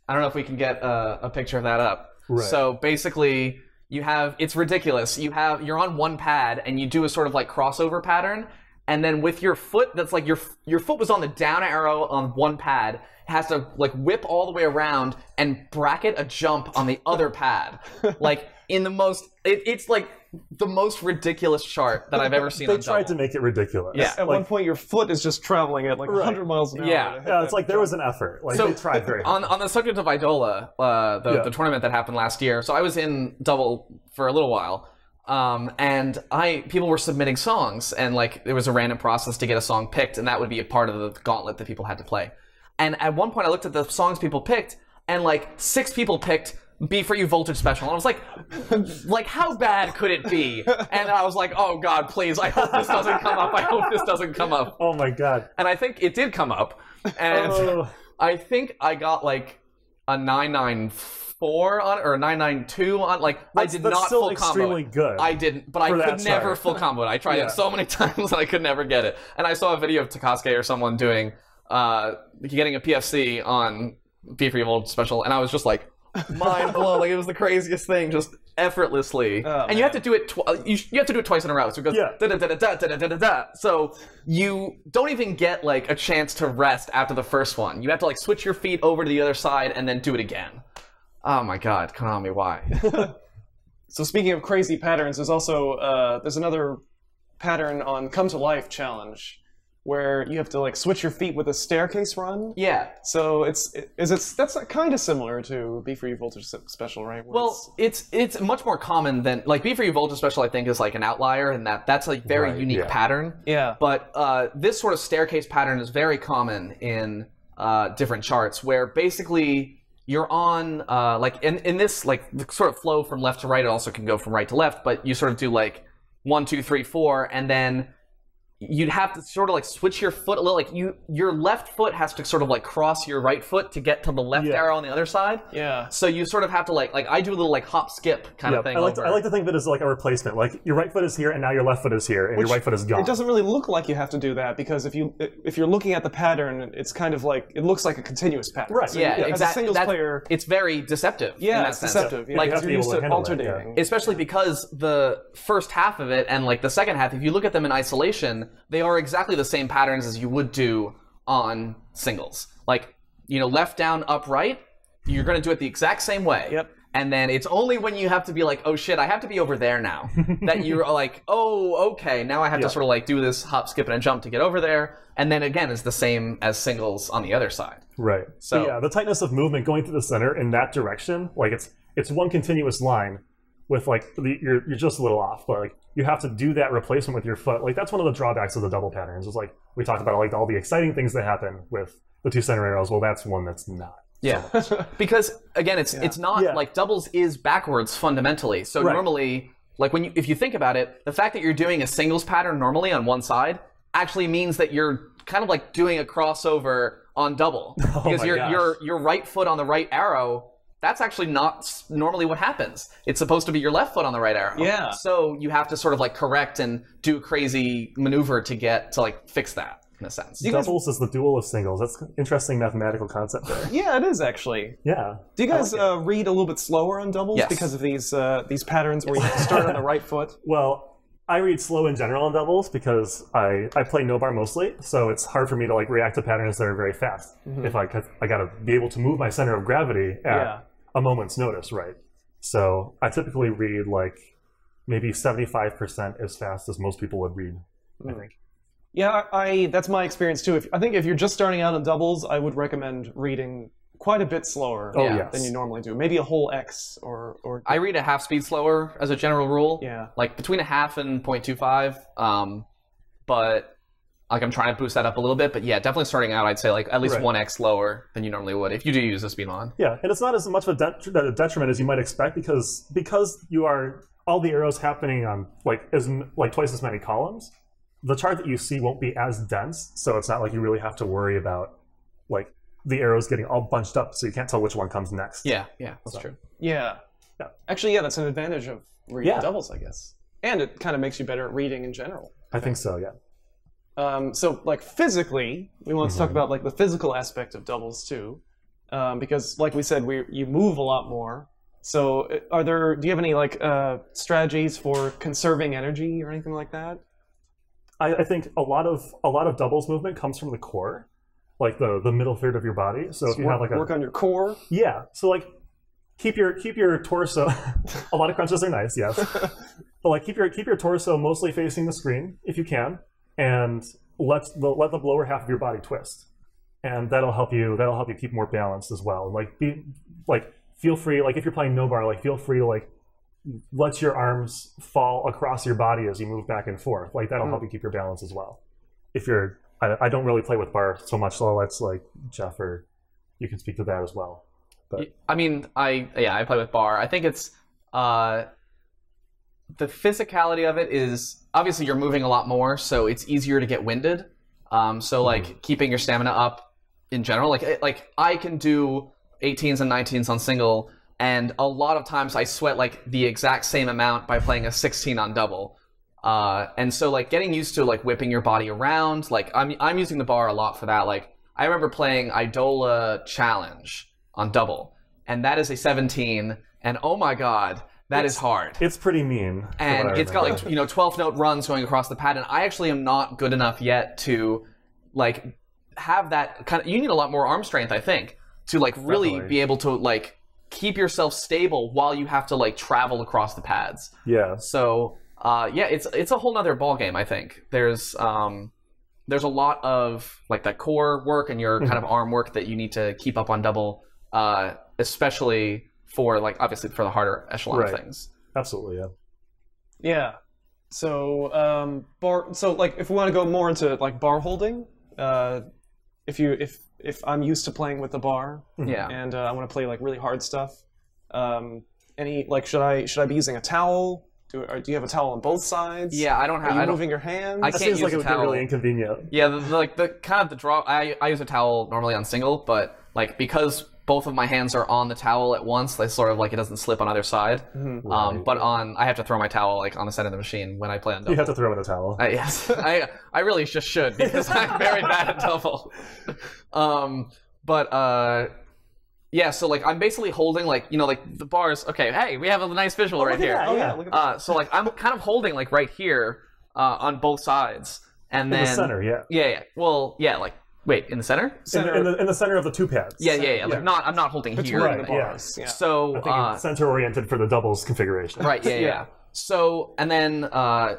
I don't know if we can get a, a picture of that up. Right. So basically, you have it's ridiculous. You have you're on one pad and you do a sort of like crossover pattern, and then with your foot, that's like your your foot was on the down arrow on one pad. It has to like whip all the way around and bracket a jump on the other pad, like in the most. It, it's like the most ridiculous chart that I've ever seen. they on tried to make it ridiculous Yeah. At like, one point, your foot is just traveling at like Right. 100 miles an hour. Yeah. yeah, it's like there was an effort like So, they tried very hard on on the subject of Idola, uh, the, Yeah. the tournament that happened last year. So I was in double for a little while, um, and I people were submitting songs, and like there was a random process to get a song picked, and that would be a part of the gauntlet that people had to play. And at one point, I looked at the songs people picked, and like six people picked. Be for you voltage special. And I was like, like how bad could it be? And I was like, oh god, please! I hope this doesn't come up. I hope this doesn't come up. oh my god And I think it did come up. And Oh. I think I got like a 994 on or a 992 on like I did that's not full combo. extremely it. good. I didn't, but I could never full combo it. I tried Yeah. it so many times and I could never get it. And I saw a video of Takasuke or someone doing uh getting a PFC on B for Evil special and I was just like mind blown like it was the craziest thing just effortlessly. Oh, and you have to do it tw- uh, you, you have to do it twice in a row. So it goes Yeah. da da da da da da da da da. So you don't even get like a chance to rest after the first one. You have to like switch your feet over to the other side and then do it again. Oh my god konami why? So speaking of crazy patterns, there's also uh, there's another pattern on Come to Life challenge where you have to like switch your feet with a staircase run. yeah So it's is it's that's kind of similar to B for You Voltage Special, right? Where Well, it's it's much more common than like B for You Voltage Special. I think is like an outlier, and that that's a very Right, unique yeah. pattern. yeah, But uh, this sort of staircase pattern is very common in uh, different charts, where basically you're on uh, like in in this like the sort of flow from left to right. It also can go from right to left, but you sort of do like one, two, three, four, and then you'd have to sort of like switch your foot a little like you your left foot has to sort of like cross your right foot to get to the left Yeah. arrow on the other side Yeah. so you sort of have to like like i do a little like hop skip kind of thing I like, to. I like to think of it as like a replacement. Like your right foot is here, and now your left foot is here, and Which- your right foot is gone. It doesn't really look like you have to do that because if you if you're looking at the pattern, it's kind of like it looks like a continuous pattern. Right. So, yeah, As a exactly singles That's- player, it's very deceptive in yeah, that it's sense. deceptive. Yeah, Like, because you you're have used to to handle it, alternating. especially because the first half of it and like the second half if you look at them in isolation they are exactly the same patterns as you would do on singles like you know left down up right you're going to do it the exact same way Yep. and then it's only when you have to be like oh shit i have to be over there now that you're like oh okay now i have Yeah. to sort of like do this hop skip and jump to get over there and then again it's the same as singles on the other side Right. So- So yeah, the tightness of movement going through the center in that direction, like it's it's one continuous line with like the, you're you're just a little off, but like you have to do that replacement with your foot. Like that's one of the drawbacks of the double patterns. Is like we talked about like all the exciting things that happen with the two center arrows. Well, that's one that's not. Yeah, because again, it's it's not Yeah. like doubles is backwards fundamentally. So Right. normally, like when you if you think about it, the fact that you're doing a singles pattern normally on one side actually means that you're kind of like doing a crossover on double oh because Oh my your gosh. your your right foot on the right arrow. That's actually not normally what happens. It's supposed to be your left foot on the right arrow. Yeah. So you have to sort of like correct and do a crazy maneuver to get to like fix that in a sense. You guys- Doubles is the dual of singles. That's an interesting mathematical concept there. Yeah, it is actually. Yeah. Do you guys uh, read a little bit slower on doubles Yes. because of these uh, these patterns where you have to start on the right foot? Well, I read slow in general on doubles because I, I play no bar mostly, so it's hard for me to like react to patterns that are very fast. If I cause I gotta be able to move my center of gravity at Yeah. A moment's notice, right? So I typically read like maybe seventy five percent as fast as most people would read. I think. Yeah, I, I that's my experience too. If, I think if you're just starting out in doubles, I would recommend reading quite a bit slower Oh Yeah. yes. than you normally do. Maybe a whole X or or I read a half speed slower as a general rule. yeah. like between a half and 0.25 um but like i'm trying to boost that up a little bit but yeah definitely starting out i'd say like at least Right. 1x lower than you normally would if you do use the speed mod Yeah, and it's not as much of a, det- a detriment as you might expect because because you are all the arrows happening on like as like twice as many columns. The chart that you see won't be as dense, so it's not like you really have to worry about like the arrows getting all bunched up, so you can't tell which one comes next. yeah yeah that's true Yeah. Yeah. Actually, yeah, that's an advantage of reading Yeah. doubles, I guess. And it kind of makes you better at reading in general. I think so. Yeah. Um, so, like physically, we want to talk about like the physical aspect of doubles too, um, because like we said, we you move a lot more. So, uh, are there? Do you have any like uh, strategies for conserving energy or anything like that? I, I think a lot of a lot of doubles movement comes from the core, like the the middle third of your body. So if you work, have like a work on your core. Yeah. So like keep your keep your torso a lot of crunches are nice, yes. but like keep your keep your torso mostly facing the screen if you can and let the let the lower half of your body twist. And that'll help you that'll help you keep more balanced as well. Like be like feel free like if you're playing no bar like feel free to like let your arms fall across your body as you move back and forth. Like that'll Mm. help you keep your balance as well. If you're I, I don't really play with bar so much, so let's like Jeff or you can speak to that as well. But i mean i yeah i play with bar i think it's uh the physicality of it is obviously you're moving a lot more so it's easier to get winded. Um so like keeping your stamina up in general like like i can do 18s and 19s on single and a lot of times i sweat like the exact same amount by playing a 16 on double. Uh, and so like getting used to like whipping your body around like i'm i'm using the bar a lot for that. Like i remember playing idola challenge on double and that is a 17 and oh my god that is hard. It's pretty mean. and it's got like you know 12 note runs going across the pad and i actually am not good enough yet to like have that kind of you need a lot more arm strength i think to like really Definitely. be able to like keep yourself stable while you have to like travel across the pads. Yeah, so uh, yeah it's it's a whole nother ball game i think. There's um there's a lot of like that core work and your kind of arm work that you need to keep up on double uh, especially for like obviously for the harder echelon Right. things absolutely. Yeah. Yeah. So um, bar. So like, if we want to go more into like bar holding, uh, if you if if I'm used to playing with the bar yeah and uh, I want to play like really hard stuff, um, any like should I should I be using a towel Do, or do you have a towel on both sides? Yeah, I don't have. Are you I don't. moving your hands? I That can't seems like use it a would get really inconvenient. Yeah, the, the, like the kind of the draw. I I use a towel normally on single, but like because both of my hands are on the towel at once, they sort of like it doesn't slip on either side. Mm-hmm. Um, but on I have to throw my towel like on the side of the machine when I play on double. You have to throw in a towel. Uh, yes, I I really just should because I'm very bad at double. Um, but uh, yeah. So like I'm basically holding like you know like the bars. Okay, hey, we have a nice visual right here. that. Oh, yeah. Yeah. Look at that. Uh, so like I'm kind of holding like right here uh, on both sides, and in then the center, yeah. Yeah, yeah. Well, yeah. Like wait, in the center? In, Center- in the, in the center of the two pads. Yeah, yeah, yeah. Like yeah. not. I'm not holding between here. Right, the yeah. bars. Yeah. So I think uh, it's center oriented for the doubles configuration. Right. Yeah, yeah. Yeah. yeah. So and then uh,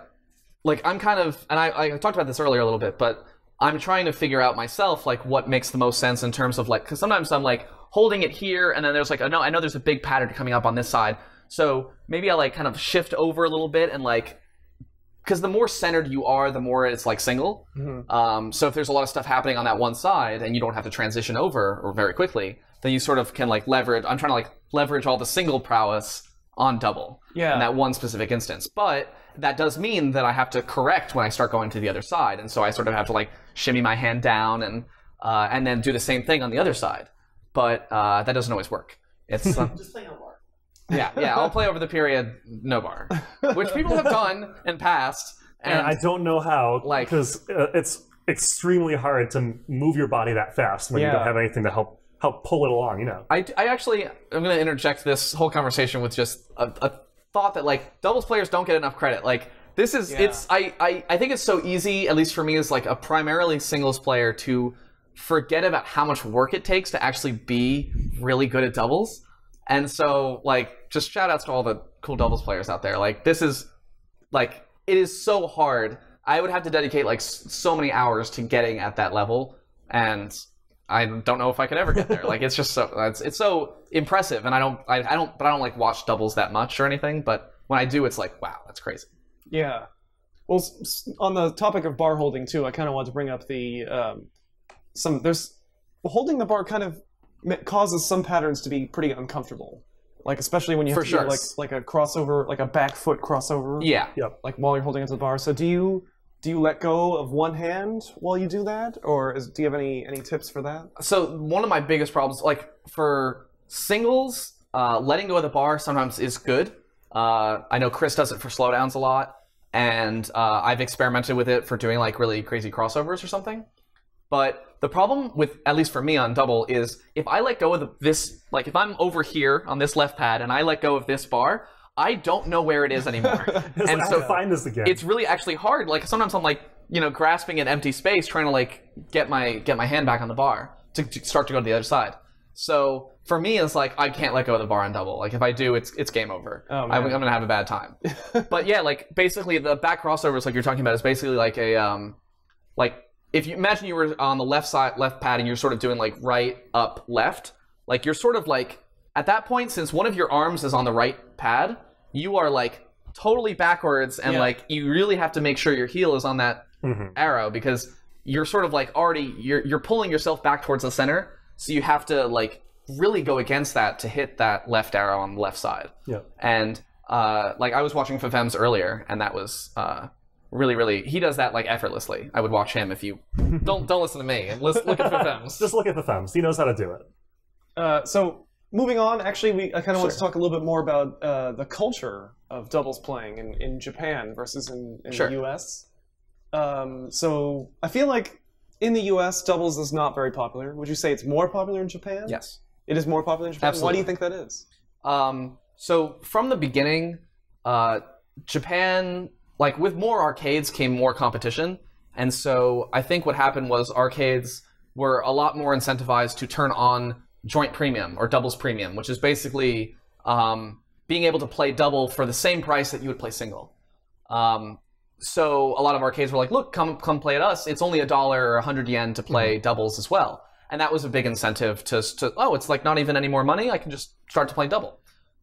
like I'm kind of and I, I talked about this earlier a little bit, but I'm trying to figure out myself like what makes the most sense in terms of like because sometimes I'm like holding it here and then there's like a, no I know there's a big pattern coming up on this side, so maybe I like kind of shift over a little bit and like because the more centered you are, the more it's like single. Mhm. Um, so if there's a lot of stuff happening on that one side and you don't have to transition over or very quickly, then you sort of can like leverage. I'm trying to like leverage all the single prowess on double Yeah. in that one specific instance. But that does mean that I have to correct when I start going to the other side, and so I sort of have to like shimmy my hand down and uh, and then do the same thing on the other side. But uh, that doesn't always work. It's uh, Just play no bar. Yeah, yeah. I'll play over the period no bar, which people have done in past. And I don't know how, Like- because uh, it's extremely hard to move your body that fast when you don't have anything to help help pull it along. You know. I, I actually I'm going to interject this whole conversation with just a, a thought that like doubles players don't get enough credit. Like this is Yeah. it's I, I I think it's so easy at least for me as like a primarily singles player to forget about how much work it takes to actually be really good at doubles. And so like just shout outs to all the cool doubles players out there. Like this is like it is so hard. I would have to dedicate like s- so many hours to getting at that level and I don't know if I could ever get there. like it's just so it's it's so impressive, and I don't I, I don't but I don't like watch doubles that much or anything. But when I do, it's like wow, that's crazy. Yeah. Well, on the topic of bar holding too, I kind of want to bring up the um, some there's holding the bar kind of causes some patterns to be pretty uncomfortable. Like especially when you have For to do sure. like like a crossover, like a back foot crossover. Yeah, yeah. Like while you're holding onto the bar. So do you do you let go of one hand while you do that, or is, do you have any any tips for that? so one of my biggest problems, like for singles, uh, letting go of the bar sometimes is good. Uh, I know Chris does it for slowdowns a lot, and uh, I've experimented with it for doing like really crazy crossovers or something. But the problem with, at least for me on double, is if I let go of the, this, like if I'm over here on this left pad and I let go of this bar, I don't know where it is anymore. And like, so find this again. it's really actually hard. Like sometimes I'm like, you know, grasping an empty space, trying to like get my get my hand back on the bar to, to start to go to the other side. So for me, it's like I can't let go of the bar on double. Like if I do, it's it's game over. Oh, I'm. I'm gonna have a bad time. but yeah, like basically the back crossovers, like you're talking about, is basically like a um, like if you imagine you were on the left side left pad and you're sort of doing like right up left, like you're sort of like at that point since one of your arms is on the right pad, you are like totally backwards and Yeah. like you really have to make sure your heel is on that Mhm. arrow because you're sort of like already you're you're pulling yourself back towards the center, so you have to like really go against that to hit that left arrow on the left side. Yeah. And uh, like I was watching FEFEMZ earlier, and that was uh, really, really. He does that like effortlessly. I would watch him if you don't don't listen to me and let's look at FEFEMZ. Just look at the thumbs. He knows how to do it. Uh, so moving on, actually, we I kind of want to talk a little bit more about uh, the culture of doubles playing in, in Japan versus in, in Sure. the U.S. Um, so I feel like in the U.S. doubles is not very popular. Would you say it's more popular in Japan? yes. it is more popular in Japan. Absolutely. Why do you think that is? Um, so from the beginning, uh, Japan, like with more arcades, came more competition, and so I think what happened was arcades were a lot more incentivized to turn on joint premium or doubles premium, which is basically um, being able to play double for the same price that you would play single. Um, so a lot of arcades were like, "Look, come come play at us. It's only a dollar or a hundred yen to play doubles as well." And that was a big incentive to, to oh, it's like not even any more money. I can just start to play double.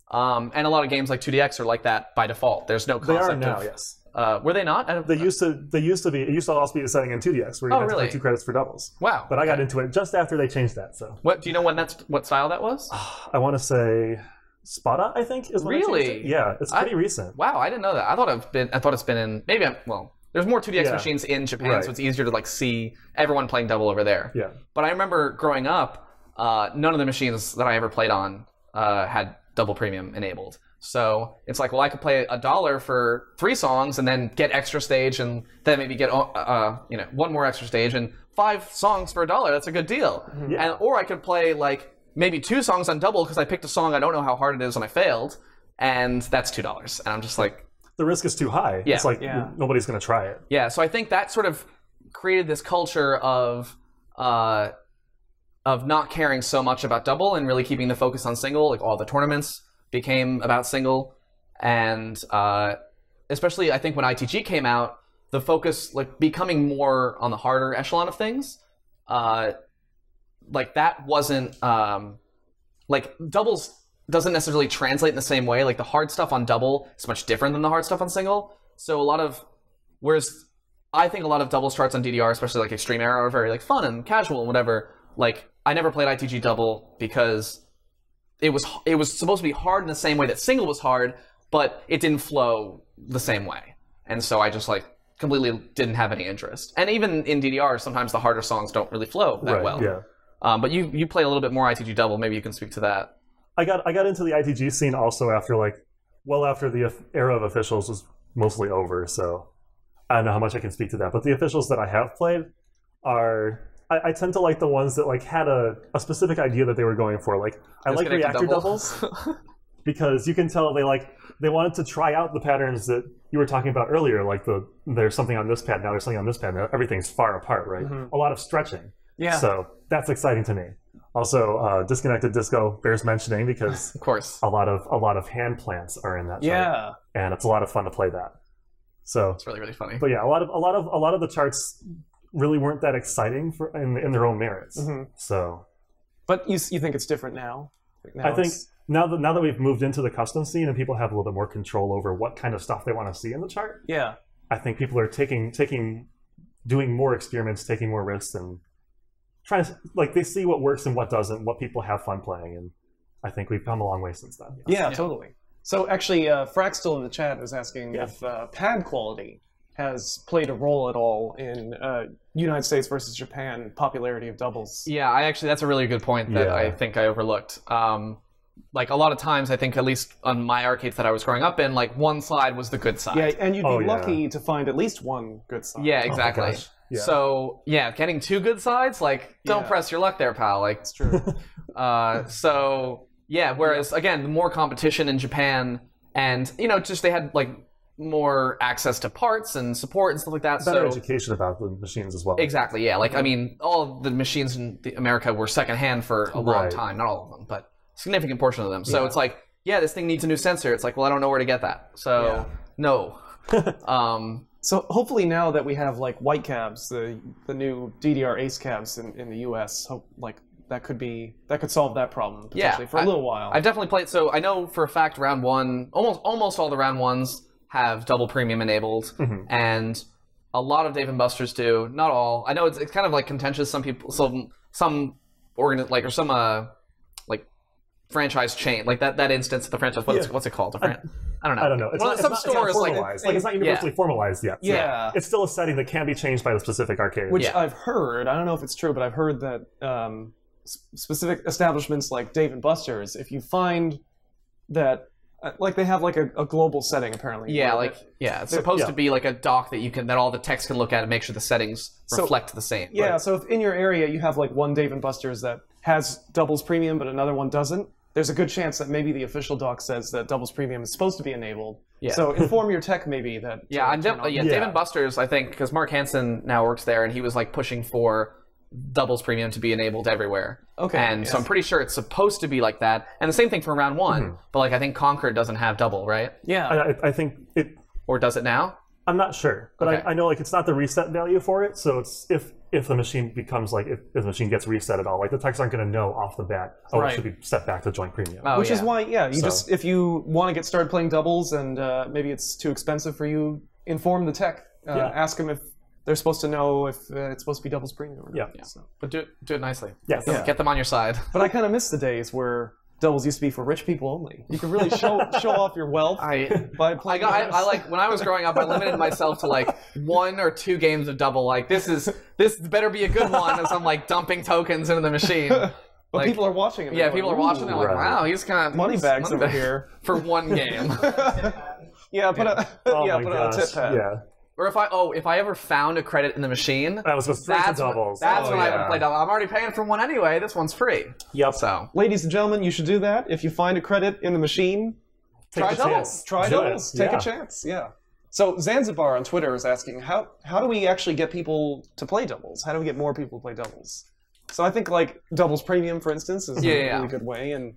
Um, and a lot of games like 2DX are like that by default. There's no They are now, of. yes. Uh, were they not? I They used to. They used to be. It used to also be a setting in 2DX where you Oh, had to really? two credits for doubles. wow. But I got into it just after they changed that. So What do you know when that's what style that was? I want to say Spada, I think, is when Really? it. Yeah, it's I- pretty recent. Wow, I didn't know that. I thought it's been. I thought it's been in. Maybe I'm. Well, there's more 2DX Yeah. machines in Japan, Right. so it's easier to like see everyone playing double over there. Yeah. But I remember growing up, uh, none of the machines that I ever played on uh, had double premium enabled. So it's like, well, I could play a dollar for three songs and then get extra stage, and then maybe get uh, uh, you know one more extra stage and five songs for a dollar. That's a good deal. Yeah. And or I could play like maybe two songs on double because I picked a song I don't know how hard it is and I failed, and that's two dollars. And I'm just like, The risk is too high. Yeah. It's like Yeah. nobody's going to try it. yeah, so I think that sort of created this culture of uh, of not caring so much about double and really keeping the focus on single. Like all the tournaments became about single, and uh, especially I think when ITG came out, the focus like becoming more on the harder echelon of things. Uh, like that wasn't um, like doubles doesn't necessarily translate in the same way. Like the hard stuff on double is much different than the hard stuff on single. So a lot of whereas I think a lot of doubles charts on DDR, especially like Extreme Era, are very like fun and casual and whatever. Like I never played ITG double because it was it was supposed to be hard in the same way that single was hard, but it didn't flow the same way, and so I just like completely didn't have any interest. And even in DDR, sometimes the harder songs don't really flow that right. well. Yeah. Um, but you you play a little bit more ITG double. Maybe you can speak to that. I got I got into the ITG scene also after like well after the era of officials was mostly over. So I don't know how much I can speak to that. But the officials that I have played are I, I tend to like the ones that like had a, a specific idea that they were going for. Like I like reactor double. doubles because you can tell they like they wanted to try out the patterns that you were talking about earlier. Like the there's something on this pad now there's something on this pad now everything's far apart, right? A lot of stretching. Yeah. So that's exciting to me. Also, uh, disconnected disco bears mentioning because of course. a lot of a lot of hand plants are in that chart, yeah. and it's a lot of fun to play that. So, It's really really funny. but yeah, a lot of a lot of a lot of the charts really weren't that exciting for in, in their own merits. Mhm. So But you you think it's different now? Now I think it's- now that now that we've moved into the custom scene and people have a little bit more control over what kind of stuff they want to see in the chart, yeah. I think people are taking taking doing more experiments, taking more risks, and trying to like they see what works and what doesn't, what people have fun playing, and I think we've come a long way since then. Yeah, Yeah. totally. So actually, uh, Fraxtel in the chat is asking Yeah. if uh, pad quality has played a role at all in uh, United States versus Japan popularity of doubles. Yeah, I actually that's a really good point that Yeah. I think I overlooked. Um, like a lot of times, I think at least on my arcades that I was growing up in, like one side was the good side. Yeah, and you'd be Oh, yeah. lucky to find at least one good side. Yeah, Oh exactly. gosh. Yeah. So yeah, getting two good sides, like don't Yeah. press your luck there, pal. Like It's true. uh, so yeah. Whereas again, more competition in Japan, and you know, just they had like more access to parts and support and stuff like that. better so education about the machines as well. Exactly, yeah. Like, I mean, all of the machines in the America were secondhand for a long Right. time. Not all of them, but a significant portion of them. So Yeah. it's like, yeah, this thing needs a new sensor. It's like, well, I don't know where to get that. So, Yeah. no. um, so hopefully now that we have like white cabs, the the new DDR Ace cabs in, in the U.S., hope like that could be that could solve that problem Yeah, for a I- little while. I've definitely played. So I know for a fact, round one, almost almost all the round ones have double premium enabled, Mhm. and a lot of Dave and Buster's do. Not all. I know it's, it's kind of like contentious. Some people, some some organ like or some uh like franchise chain like that that instance of the franchise. What's Yeah. what's it called? A fran- I don't know. I don't know. It's Well, not, some it's not, stores it's not like formalized. Like, it's not universally formalized yet. So yeah. It's still a setting that can be changed by the specific arcade. Which Yeah. I've heard, I don't know if it's true, but I've heard that um, specific establishments like Dave and Buster's, if you find that, Uh, like they have like a, a global setting apparently. Yeah, where like yeah, it's supposed yeah. to be like a doc that you can that all the techs can look at and make sure the settings So- reflect the same. Yeah, so if in your area you have like one Dave and Buster's that has doubles premium, but another one doesn't, there's a good chance that maybe the official doc says that doubles premium is supposed to be enabled. Yeah. So inform your tech maybe that. Yeah, to I'm def- yeah, Yeah. Dave and Buster's. I think because Mark Hansen now works there, and he was like pushing for doubles premium to be enabled everywhere. Okay, and so. I'm pretty sure it's supposed to be like that. And the same thing for round one. Mm-hmm. But like I think Concord doesn't have double, right? Yeah. I, I- I think it. Or does it now? I'm not sure, but Okay. I, I know like it's not the reset value for it. So it's if if the machine becomes like if, if the machine gets reset at all, like the techs aren't going to know off the bat. Oh, Right. it should be set back to joint premium. Oh, Which is why, yeah, you So- just if you want to get started playing doubles and uh, maybe it's too expensive for you, inform the tech. Uh, Yeah. Ask them if they're supposed to know if uh, it's supposed to be doubles premium. Or not. Yeah. So. But do it, do it nicely. Yes. Yeah. Get them on your side. But I kind of miss the days where doubles used to be for rich people only. You can really show show off your wealth I by I playing. got I. I like when I was growing up I limited myself to like one or two games of double like this is this better be a good one as I'm like dumping tokens into the machine. but like- people are watching. And Yeah, they're people are watching they're like, Right. wow, he's kind of Money bags over here. for one game. Yeah, put a Oh yeah, put on a tip pad. Yeah. Or if I oh, if I ever found a credit in the machine, That was go straight to that's when, doubles. that's Oh, when I would play double. I'm already paying for one anyway. This one's free. Yep. So Ladies and gentlemen, you should do that. If you find a credit in the machine, Take try a doubles. chance. Try Do it. doubles. Take Yeah. a chance. Yeah. So Zanzibar on Twitter is asking how how do we actually get people to play doubles? How do we get more people to play doubles? So I think like doubles premium, for instance, is Yeah, a yeah. really good way, and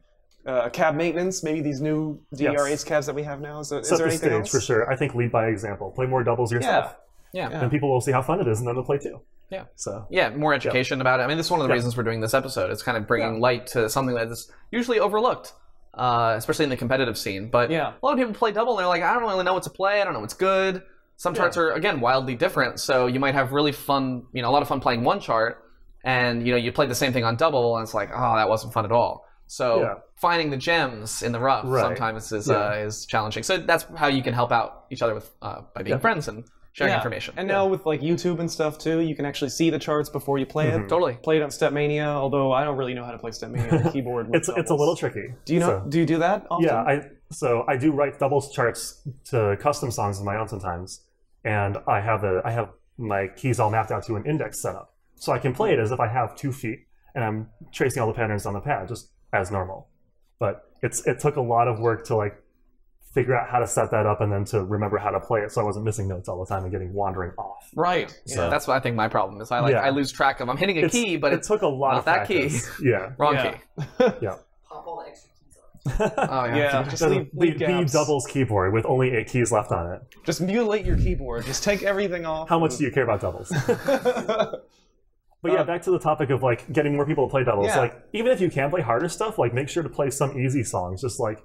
uh, cab maintenance, maybe these new DDR A Yes. cabs that we have now. Is, Set there the anything stage else? for sure. I think lead by example. Play more doubles yourself, Yeah. yeah. and people will see how fun it is, and then they'll play too. Yeah. So Yeah, more education about it. I mean, this is one of the Yeah. reasons we're doing this episode. It's kind of bringing Yeah. light to something that is usually overlooked, uh, especially in the competitive scene. But Yeah. a lot of people play double and they're like, I don't really know what to play. I don't know what's good. Some charts are again wildly different, so you might have really fun, you know, a lot of fun playing one chart, and you know you play the same thing on double, and it's like, oh, that wasn't fun at all. So Yeah. finding the gems in the rough Right. sometimes is Yeah. uh, is challenging. So that's how you can help out each other with uh, by being Yeah. friends and sharing Yeah. information. And now with like YouTube and stuff too, you can actually see the charts before you play it. totally. Play it on Stepmania, although I don't really know how to play Stepmania on the keyboard. with it's it's a little tricky. Do you know? So- Do you do that? Often? Yeah, I so I do write doubles charts to custom songs of my own sometimes, and I have a I have my keys all mapped out to an index setup, so I can play it as if I have two feet and I'm tracing all the patterns on the pad just as normal. But it's it took a lot of work to like figure out how to set that up and then to remember how to play it, so I wasn't missing notes all the time and getting wandering off. right. So- That's what I think my problem is. I like Yeah. I lose track of I'm hitting a It's- key, but it took a lot not of that key. Yeah, wrong Yeah. key. yeah. Pop all the extra keys off. Oh yeah. Yeah, just The, leave, the, the doubles keyboard with only eight keys left on it. Just mutilate your keyboard. Just take everything off. How much do you care about doubles? But yeah, Uh, back to the topic of like getting more people to play doubles. Yeah. Like even if you can play harder stuff, like make sure to play some easy songs. Just like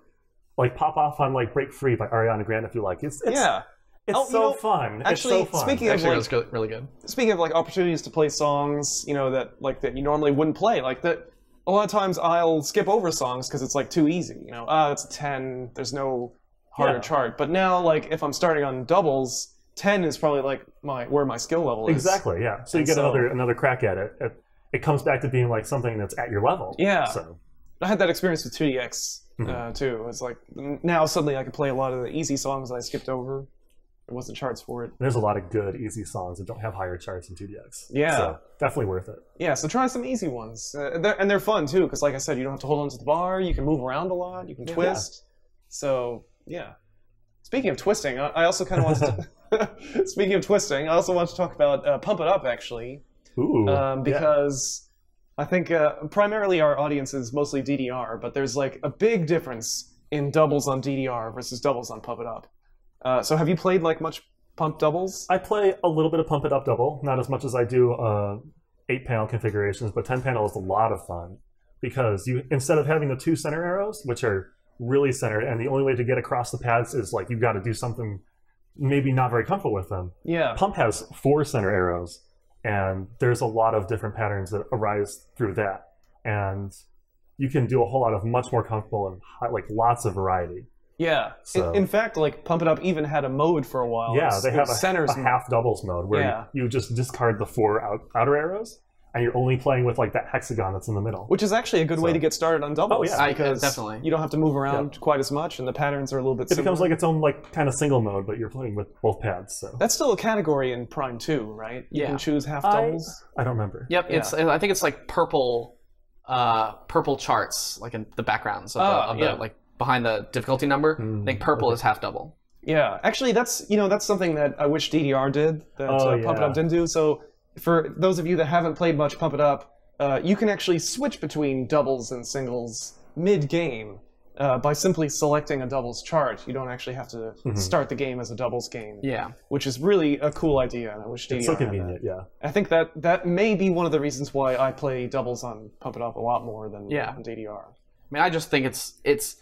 like pop off on like Break Free by Ariana Grande if you like. It's it's, yeah. it's Oh, you so know, fun. actually, it's so fun. speaking of- Actually, it like- was really good. Speaking of like opportunities to play songs, you know that like that you normally wouldn't play. Like that, a lot of times I'll skip over songs because it's like too easy. You know, ah, it's a ten. There's no harder Yeah. chart. But now, like if I'm starting on doubles, ten is probably like my where my skill level is. exactly, yeah. So you And get so- another another crack at it. it. It comes back to being like something that's at your level. Yeah. So I had that experience with 2DX Mm-hmm. uh, too. It's like now suddenly I can play a lot of the easy songs that I skipped over. There wasn't charts for it. there's a lot of good easy songs that don't have higher charts in 2DX. Yeah. So definitely worth it. Yeah, so try some easy ones, uh, they're, and they're fun too. Because like I said, you don't have to hold onto the bar. You can move around a lot. You can twist. So yeah. Speaking of twisting, I, also kind of wanted to. speaking of twisting, I also want to talk about uh, Pump It Up actually, Ooh. um, yeah. because I think uh, primarily our audience is mostly DDR, but there's like a big difference in doubles on DDR versus doubles on Pump It Up. Uh, so have you played like much pump doubles? I play a little bit of Pump It Up Double, not as much as I do uh, eight panel configurations, but ten panel is a lot of fun because you instead of having the two center arrows, which are really centered, and the only way to get across the pads is like you've got to do something maybe not very comfortable with them. Yeah. Pump has four center arrows, and there's a lot of different patterns that arise through that, and you can do a whole lot of much more comfortable and high, like lots of variety. Yeah. So- In, in fact, like Pump It Up even had a mode for a while. Yeah, It's- they have a, centers a half doubles mode where Yeah. you, you just discard the four out, outer arrows, and you're only playing with like that hexagon that's in the middle. which is actually a good way to get started on doubles. Oh, yeah. I- because definitely. you don't have to move around quite as much, and the patterns are a little bit. it becomes like its own like kind of single mode, but you're playing with both pads. So that's still a category in Prime Two, right? You Yeah. can choose half doubles. I don't remember. Yep, it's I think it's like purple, uh, purple charts like in the backgrounds of, Oh, the, of yeah. the like behind the difficulty number. Hmm, I think purple is half double. Yeah, actually, that's you know that's something that I wish DDR did that Oh, uh, Pump It. Up didn't do. So for those of you that haven't played much Pump It Up, uh, you can actually switch between doubles and singles mid game. Uh, by simply selecting a doubles chart, you don't actually have to Mm-hmm. start the game as a doubles game, Yeah, which is really a cool idea, and I wish DDR It's so convenient. Yeah. I think that that may be one of the reasons why I play doubles on Pump It Up a lot more than Yeah. on DDR. I mean I just think it's it's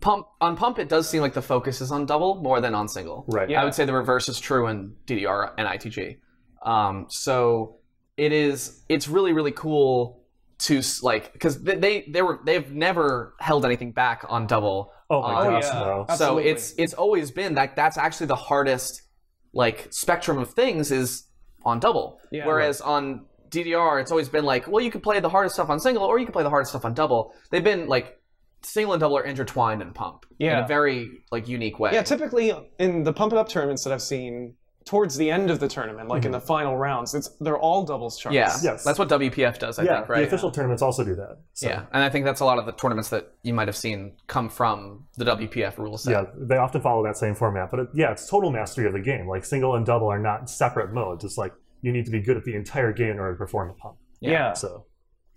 pump on pump. It does seem like the focus is on double more than on single. Right. Yeah. I would say the reverse is true in DDR and ITG. Um, so it is it's really really cool to like because they, they they were they've never held anything back on double. Oh my Oh, gosh, yeah. no. Absolutely. So it's it's always been that that's actually the hardest like spectrum of things is on double. Yeah. Whereas on DDR, it's always been like, well, you can play the hardest stuff on single, or you can play the hardest stuff on double. They've been like single and double are intertwined in pump in Yeah. a very like unique way. Yeah, typically in the pump it up tournaments that I've seen, towards the end of the tournament, like in the mm-hmm. final rounds, it's they're all doubles charts. yeah, Yes. that's what WPF does, I yeah, think, right? the official tournaments also do that. So, Yeah, and I think that's a lot of the tournaments that you might have seen come from the WPF rule set. Yeah, they often follow that same format. But it, yeah, it's total mastery of the game. Like single and double are not separate modes. It's like you need to be good at the entire game in order to perform a pump. Yeah. So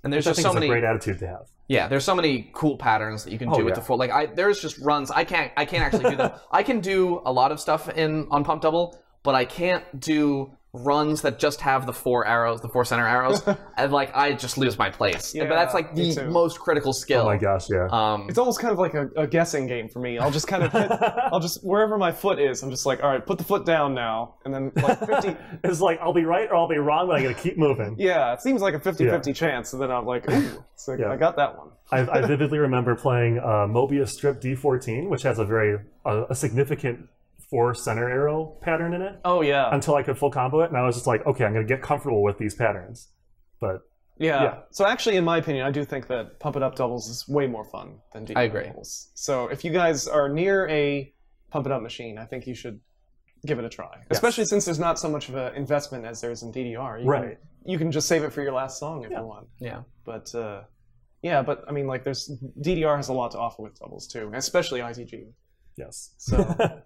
and there's which I just think so is many. a great attitude to have. Yeah, there's so many cool patterns that you can Oh, do with yeah. the full. Like, I there's just runs. I can't. I can't actually do them. I can do a lot of stuff in on pump double, but I can't do runs that just have the four arrows, the four center arrows, and like I just lose my place. Yeah, but that's like the too. most critical skill. Oh my gosh, yeah. Um, It's almost kind of like a, a guessing game for me. I'll just kind of hit, I'll just wherever my foot is, I'm just like, all right, put the foot down now, and then like 50. it's like I'll be right or I'll be wrong, but I gotta keep moving. yeah, it seems like a 50-50 chance, and then I'm like, ooh, so Yeah. I got that one. I, I vividly remember playing uh, Mobius Strip D14, which has a very uh, a significant four center arrow pattern in it. Oh yeah, Until I could full combo it, and I was just like, okay, I'm gonna get comfortable with these patterns. But yeah. yeah. So actually, in my opinion, I do think that pump it up doubles is way more fun than DDR I agree. doubles. So if you guys are near a pump it up machine, I think you should give it a try. Especially since there's not so much of an investment as there is in DDR. You Right. Can, you can just save it for your last song if you want. yeah. But uh, yeah, but I mean, like, there's DDR has a lot to offer with doubles too, especially ITG. yes. So,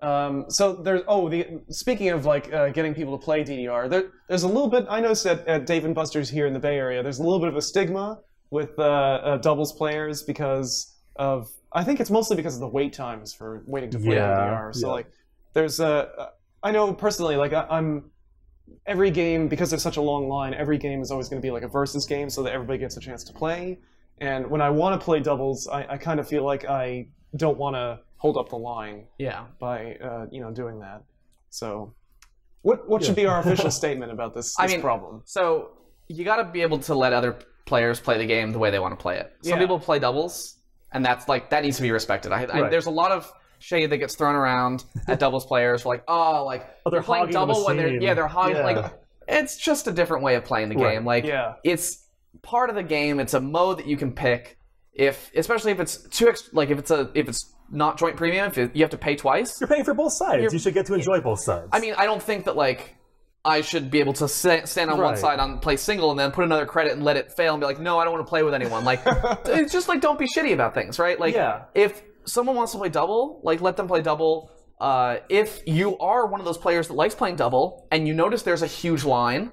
um, so there's oh, the speaking of like uh, getting people to play DDR, there, there's a little bit. I noticed at, at Dave and Buster's here in the Bay Area, there's a little bit of a stigma with uh, uh, doubles players because of I think it's mostly because of the wait times for waiting to play Yeah, DDR. So yeah. like, there's a I know personally like I, I'm every game because there's such a long line every game is always going to be like a versus game so that everybody gets a chance to play and when i want to play doubles i, I kind of feel like i don't want to hold up the line Yeah. by uh, you know doing that so what what should be our official statement about this, I this mean- problem So you got to be able to let other players play the game the way they want to play it. Some Yeah. people play doubles, and that's like that needs to be respected. I, I, Right. there's a lot of shade that gets thrown around at doubles players for like, oh, like Oh, they're they're playing hogging the double when they're yeah they're hogging Yeah. like it's just a different way of playing the Right. game. Like yeah it's part of the game. It's a mode that you can pick. If especially if it's too ex- like if it's a if it's not joint premium, if it, you have to pay twice. You're paying for both sides. You're- you should get to enjoy both sides. I mean, I don't think that like I should be able to stand on one side on play single and then put another credit and let it fail and be like, no, I don't want to play with anyone. Like, it's just like don't be shitty about things, right? Like, Yeah. if someone wants to play double, like let them play double. Uh, if you are one of those players that likes playing double and you notice there's a huge line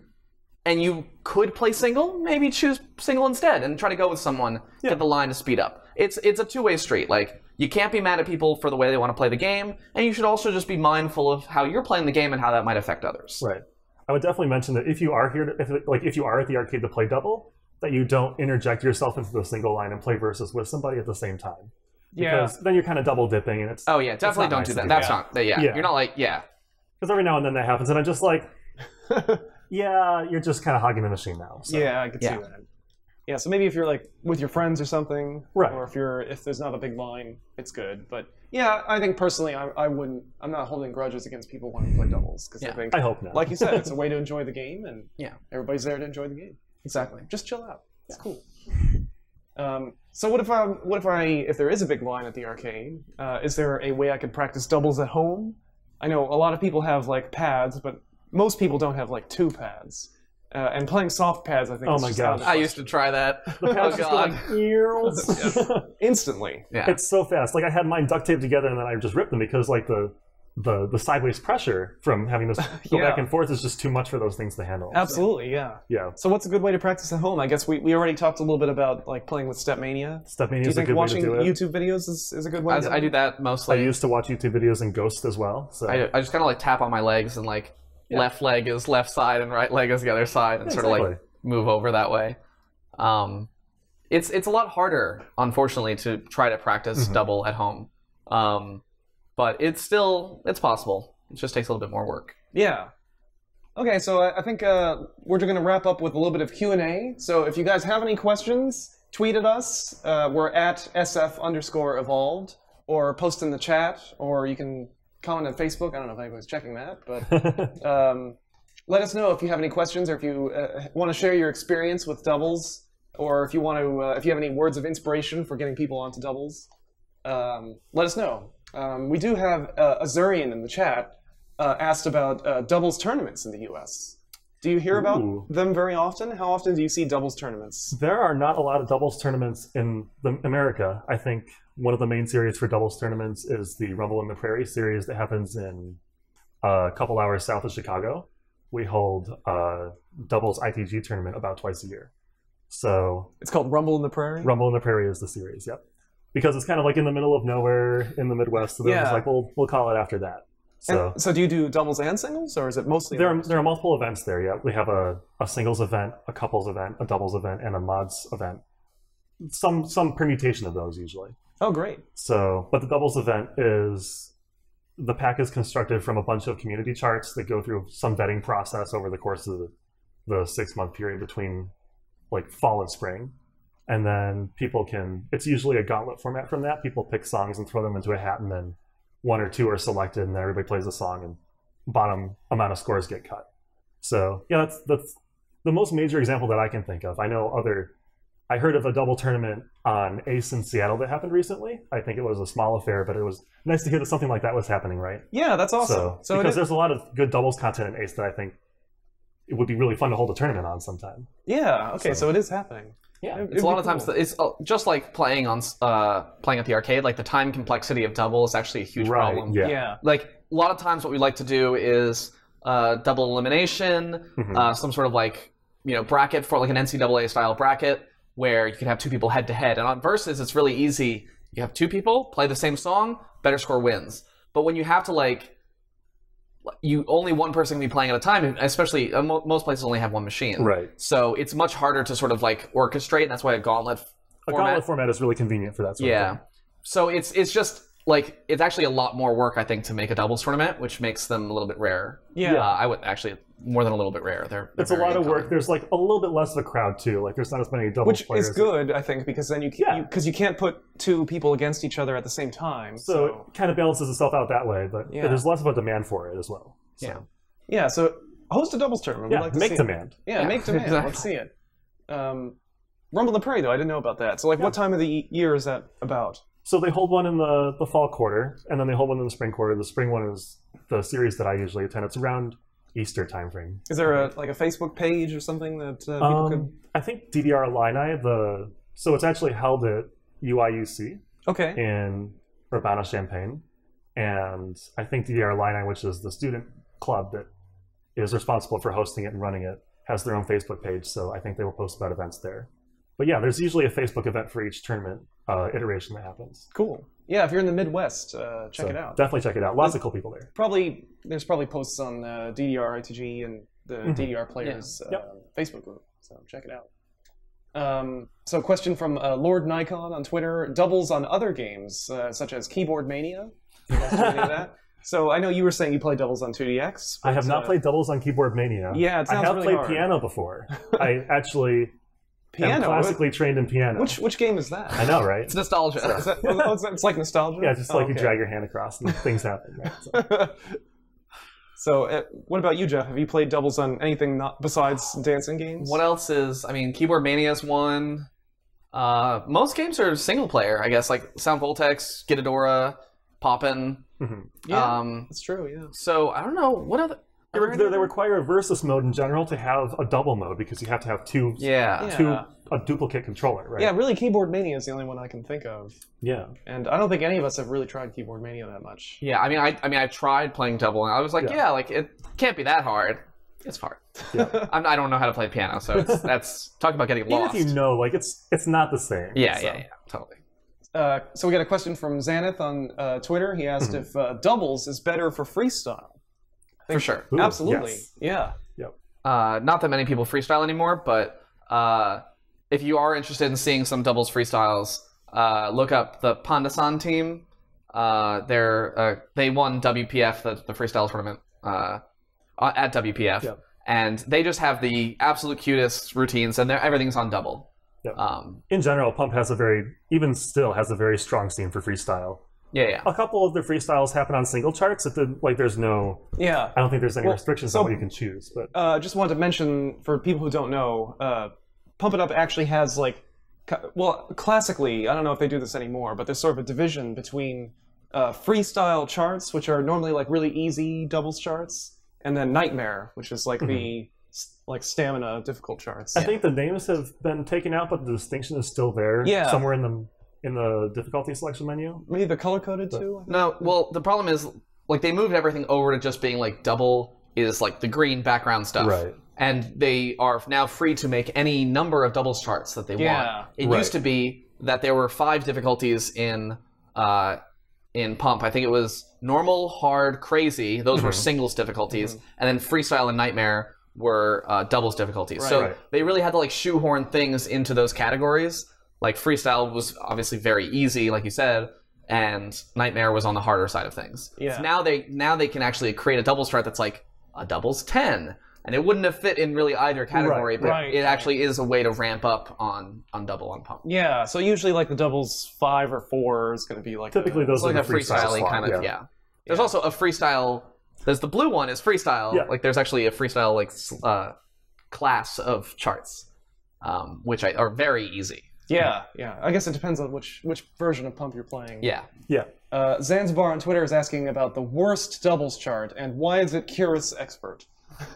and you could play single, maybe choose single instead and try to go with someone get the line to speed up. It's it's a two way street. Like you can't be mad at people for the way they want to play the game, and you should also just be mindful of how you're playing the game and how that might affect others. Right. I would definitely mention that if you are here, to, if like if you are at the arcade to play double, that you don't interject yourself into the single line and play versus with somebody at the same time. yeah Because then you're kind of double dipping, and it's Oh yeah, definitely don't nice do that. do That's that. not. Yeah, Yeah. you're not like yeah. because every now and then that happens, and I'm just like, yeah, you're just kind of hogging the machine now. So. yeah i could Yeah. see that yeah so maybe if you're like with your friends or something Right. or if you're if there's not a big line it's good but yeah i think personally i, I wouldn't i'm not holding grudges against people wanting to play doubles because Yeah. i think I hope not. like you said, it's a way to enjoy the game, and Yeah. everybody's there to enjoy the game. Exactly. Just chill out. It's cool. Um, so what if I, what if I, if there is a big line at the arcade, uh, is there a way I could practice doubles at home? I know a lot of people have like pads, but most people don't have like two pads. Uh, and playing soft pads, I think, Oh is my just out of gosh. I used to try that. the oh pads just go god. like, "Ears." instantly. Yeah. it's so fast. Like I had mine duct taped together, and then I just ripped them because like the the the sideways pressure from having this go Yeah. back and forth is just too much for those things to handle. So, Absolutely, yeah. yeah. So what's a good way to practice at home? I guess we, we already talked a little bit about like playing with Stepmania. Stepmania Do you is a think good way to watching do it. YouTube videos is, is a good way? I, to I do that mostly. I used to watch YouTube videos and Ghost as well. So I, I just kind of like tap on my legs and like left leg is left side and right leg is the other side and sort of like move over that way. Um, it's it's a lot harder, unfortunately, to try to practice Mhm. double at home. Um, but it's still it's possible. It just takes a little bit more work. Yeah. Okay, so I I think uh, we're just going to wrap up with a little bit of Q and A. So if you guys have any questions, tweet at us. Uh, we're at sf underscore evolved, or post in the chat, or you can comment on Facebook. I don't know if anybody's checking that, but um, let us know if you have any questions, or if you uh, want to share your experience with doubles, or if you want to, uh, if you have any words of inspiration for getting people onto doubles. Um, let us know. Um, we do have uh, Azurian in the chat uh, asked about uh, doubles tournaments in the U.S. Do you hear about Ooh. them very often? How often do you see doubles tournaments? There are not a lot of doubles tournaments in the, America. I think one of the main series for doubles tournaments is the Rumble in the Prairie series that happens in uh, a couple hours south of Chicago. We hold a doubles ITG tournament about twice a year. So It's called Rumble in the Prairie. Rumble in the Prairie is the series, yep. Because it's kind of like in the middle of nowhere in the Midwest. So they're just Yeah. like, we'll, we'll call it after that. So And so do you do doubles and singles, or is it mostly? there are, there are multiple events there. Yeah, we have a, a singles event, a couples event, a doubles event, and a mods event. Some some permutation of those usually. oh, great. So, but the doubles event is the pack is constructed from a bunch of community charts that go through some vetting process over the course of the, the six month period between like fall and spring. And then people can, it's usually a gauntlet format from that. People pick songs and throw them into a hat, and then one or two are selected, and then everybody plays a song, and bottom amount of scores get cut. So, yeah, that's, that's the most major example that I can think of. I know other I heard of a double tournament on Ace in Seattle that happened recently. I think it was a small affair, but it was nice to hear that something like that was happening, right? Yeah, that's awesome. So, So, because there's a lot of good doubles content in Ace that I think it would be really fun to hold a tournament on sometime. yeah, okay, so, so- it is happening. Yeah, It's a lot of times cool. it's uh, just like playing on uh, playing at the arcade. Like the time complexity of double is actually a huge right. problem. Yeah. yeah. Like a lot of times, what we like to do is uh, double elimination, Mhm. uh, some sort of like you know bracket for like an NCAA style bracket where you can have two people head to head. And on versus, it's really easy. You have two people play the same song, better score wins. But when you have to like you only one person can be playing at a time, especially uh, mo- most places only have one machine. Right. So it's much harder to sort of like orchestrate, and that's why a gauntlet A format. gauntlet format is really convenient for that sort yeah. of thing. So it's it's just like it's actually a lot more work, I think, to make a doubles tournament, which makes them a little bit rarer. Yeah. Uh, I would actually more than a little bit rare. They're, they're It's a lot of work. uncommon. There's like a little bit less of a crowd too. Like there's not as many doubles Which players. is good, I think, because then you Yeah. because you, can't put two people against each other at the same time. So, So, it kind of balances itself out that way, but Yeah. there's less of a demand for it as well. So, Yeah. yeah, so host a doubles tournament. We'd yeah, like to make see it. demand. Yeah, Yeah, make demand. exactly. Let's see it. Um, Rumble in the Prairie, though, I didn't know about that. So, like, what time of the year is that about? So they hold one in the, the fall quarter, and then they hold one in the spring quarter. The spring one is the series that I usually attend. It's around Easter timeframe. Is there a like a Facebook page or something that uh, people could? Um, I think DDR Illini, the so it's actually held at UIUC Okay. in Urbana Champaign, and I think DDR Illini, which is the student club that is responsible for hosting it and running it, has their own Facebook page. So I think they will post about events there. But yeah, there's usually a Facebook event for each tournament uh, iteration that happens. Cool. Yeah, if you're in the Midwest, uh, check So it out. Definitely check it out. Lots of cool people there. Probably there's probably posts on uh, DDR ITG and the Mhm. DDR Players uh, Yep. Facebook group. So check it out. Um, so, question from uh, Lord Nikon on Twitter: doubles on other games uh, such as Keyboard Mania. You guys do any of that? So I know you were saying you play doubles on 2DX. I have not uh, played doubles on Keyboard Mania. Yeah, it I have really played hard. piano before. I actually am piano. classically trained in piano. Which which game is that? I know, right? It's nostalgia. Is that oh, it's, it's like nostalgia. Yeah, just Oh, like you drag your hand across and things happen. Right? So, so, uh, what about you, Jeff? Have you played doubles on anything not besides dancing games? What else is? I mean, Keyboard Mania is one. Uh, most games are single player, I guess, like Sound Voltex, Gitadora, Poppin. mhm. Yeah, Um, that's true. Yeah. so I don't know what other. Ever heard They, of they require a versus mode in general to have a double mode because you have to have two, Yeah. Yeah. two a duplicate controller, right? Yeah, really, Keyboard Mania is the only one I can think of, Yeah. and I don't think any of us have really tried Keyboard Mania that much. Yeah, I mean, I, I mean, I tried playing double, and I was like, Yeah. yeah, like it can't be that hard. It's hard. Yeah. I'm, I don't know how to play piano, so it's, that's talk about getting Even lost. if you know, like it's it's not the same. yeah, so. yeah, yeah, totally. Uh, so we got a question from Xanath on uh, Twitter. He asked Mhm. if uh, doubles is better for freestyle. For sure. Ooh, Absolutely. yes. Yeah. Uh, not that many people freestyle anymore, but uh, if you are interested in seeing some doubles freestyles, uh, look up the Pandasan team. Uh, they're uh, they won WPF the, the freestyle tournament uh, uh, at WPF, Yep. and they just have the absolute cutest routines, and everything's on double. Yep. Um, In general, Pump has a very, even still, has a very strong scene for freestyle. Yeah, yeah. A couple of the freestyles happen on single charts. It did, like, there's no, Yeah. I don't think there's any Well, restrictions so- on what you can choose. But uh, just wanted to mention for people who don't know, uh, Pump It Up actually has like, well, classically, I don't know if they do this anymore, but there's sort of a division between uh, freestyle charts, which are normally like really easy doubles charts, and then Nightmare, which is like the like stamina difficult charts. I think the names have been taken out, but the distinction is still there. Yeah. Somewhere in the in the difficulty selection menu. Maybe they're color coded too. No, well, the problem is like they moved everything over to just being like double is like the green background stuff. Right. And they are now free to make any number of doubles charts that they Yeah. want. It Right. used to be that there were five difficulties in uh, in pump. I think it was normal, hard, crazy. Those were Mhm. singles difficulties, and then freestyle and nightmare were uh, doubles difficulties. Right. so Right. they really had to like shoehorn things into those categories. Like freestyle was obviously very easy, like you said, and nightmare was on the harder side of things. Yeah. So now they now they can actually create a doubles chart that's like a doubles ten. And it wouldn't have fit in really either category, Right, but right, it right. actually is a way to ramp up on on double on pump. Yeah, so usually like the doubles five or four is going to be like Typically, a- those It's like are a the freestyle freestyle kind of yeah. yeah. There's also a freestyle. There's the blue one is freestyle. Yeah. Like there's actually a freestyle like uh, class of charts, um, which I, are very easy. Yeah, yeah. I guess it depends on which which version of pump you're playing. Yeah. Yeah. Uh, Zanzibar on Twitter is asking about the worst doubles chart and why is it CURUS Expert?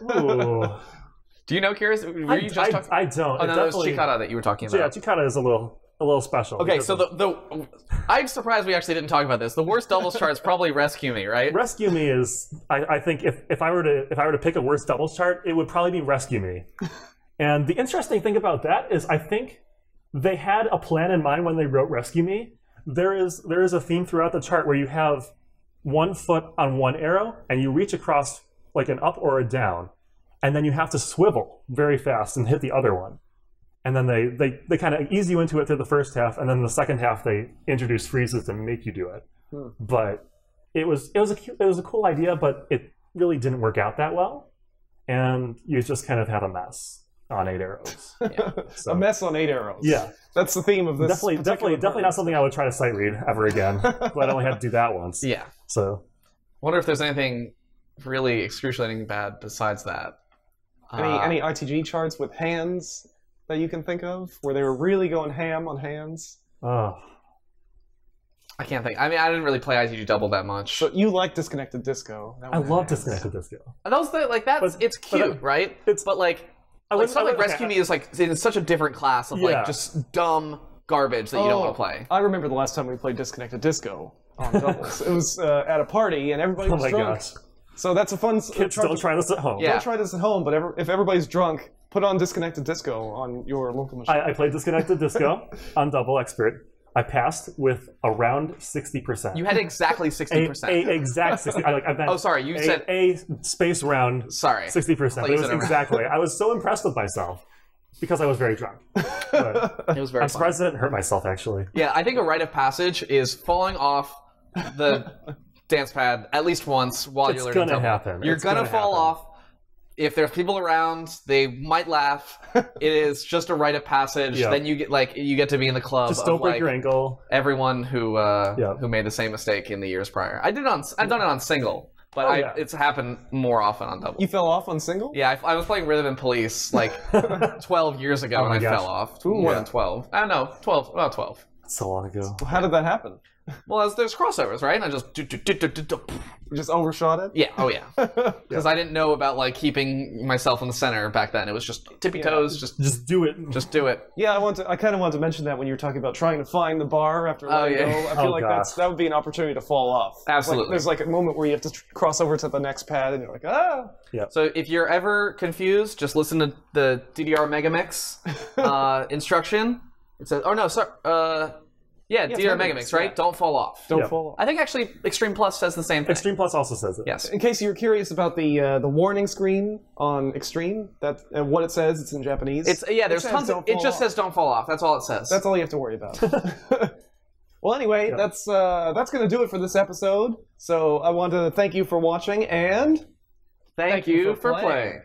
Ooh. Do you know CURUS? Were I, you just I, talking? I don't. oh It no, that was definitely- that you were talking about. Yeah, about. Is a little a little special. Okay, so the, the I'm surprised we actually didn't talk about this. The worst doubles chart is probably Rescue Me, right? Rescue Me is I, I think if, if I were to if I were to pick a worst doubles chart, it would probably be Rescue Me. and the interesting thing about that is I think they had a plan in mind when they wrote Rescue Me. There is there is a theme throughout the chart where you have one foot on one arrow and you reach across like an up or a down, and then you have to swivel very fast and hit the other one. And then they, they, they kind of ease you into it through the first half, and then the second half they introduce freezes to make you do it. Hmm. But it was it was a it was a cool idea, but it really didn't work out that well, and you just kind of had a mess on eight arrows. So- A mess on eight arrows. Yeah, That's the theme of this. definitely, particular definitely, definitely not something I would try to sight read ever again. but I only had to do that once. Yeah. So Wonder if there's anything really excruciating bad besides that. Any Uh, any ITG charts with hands that you can think of where they were really going ham on hands? oh, I can't think. I mean, I didn't really play ITG Double that much. So you like Disconnected Disco? I love has- Disconnected Disco. Those the, like that's But- it's but cute, I- right? it's- but like, I like wouldn't- I like wouldn't- Rescue Me is like in such a different class of like just dumb garbage that you don't Oh, want to play. I remember the last time we played Disconnected Disco on doubles. it was uh, at a party and everybody Oh was my drunk. gosh, So that's a fun. s- kids chart don't to- try this at home. Yeah. Don't try this at home, but ever, if everybody's drunk, put on Disconnected Disco on your local machine. I, I played Disconnected Disco on Double Expert. I passed with around sixty percent. You had exactly 60%. a exact sixty. I, like, I meant Oh, sorry, you a, said- a space round Sorry. sixty percent. It was exactly. I was so impressed with myself because I was very drunk. But It was very. I'm fun. surprised I didn't hurt myself actually. Yeah, I think a rite of passage is falling off the dance pad at least once while It's you're learning It's gonna happen. You're It's gonna, gonna fall happen. off. If there's people around, they might laugh. it is just a rite of passage. Yeah. Then you get like you get to be in the club Just of don't break like your ankle. everyone who uh, Yeah. who made the same mistake in the years prior. I did it on I've done it on single, but Oh, I, yeah. it's happened more often on double. you fell off on single? yeah, I, I was playing Rhythm and Police like 12 years ago, Oh and I gosh. fell off. More Yeah. than 12. I don't know, 12. About 12. so long ago. How did that happen? Well, there's, there's crossovers, right? And I just do, do, do, do, do, do. Just overshot it? yeah, oh yeah, because I didn't know about like keeping myself in the center back then. It was just tippy toes, just Just do it. just do it. Yeah, I want to. I kind of wanted to mention that when you were talking about trying to find the bar after Oh, letting yeah. go. I feel Oh, like gosh. that's that would be an opportunity to fall off. Absolutely. Like, there's like a moment where you have to tr- cross over to the next pad, and you're like, ah. Yeah. So if you're ever confused, just listen to the DDR Megamix uh, instruction. It says, oh no, sorry, uh, yeah, it's DDR Megamix, Megamix, right? yeah. Don't fall off. Don't Yeah. fall off. I think actually Extreme Plus says the same thing. Extreme Plus also says it. Yes. In case you're curious about the uh, the warning screen on Extreme, that and what it says, it's in Japanese. It's yeah. There's says tons. Of, it just off. says don't fall off. That's all it says. That's all you have to worry about. well, anyway, that's uh, that's gonna do it for this episode. So I want to thank you for watching and Thank, you, for playing.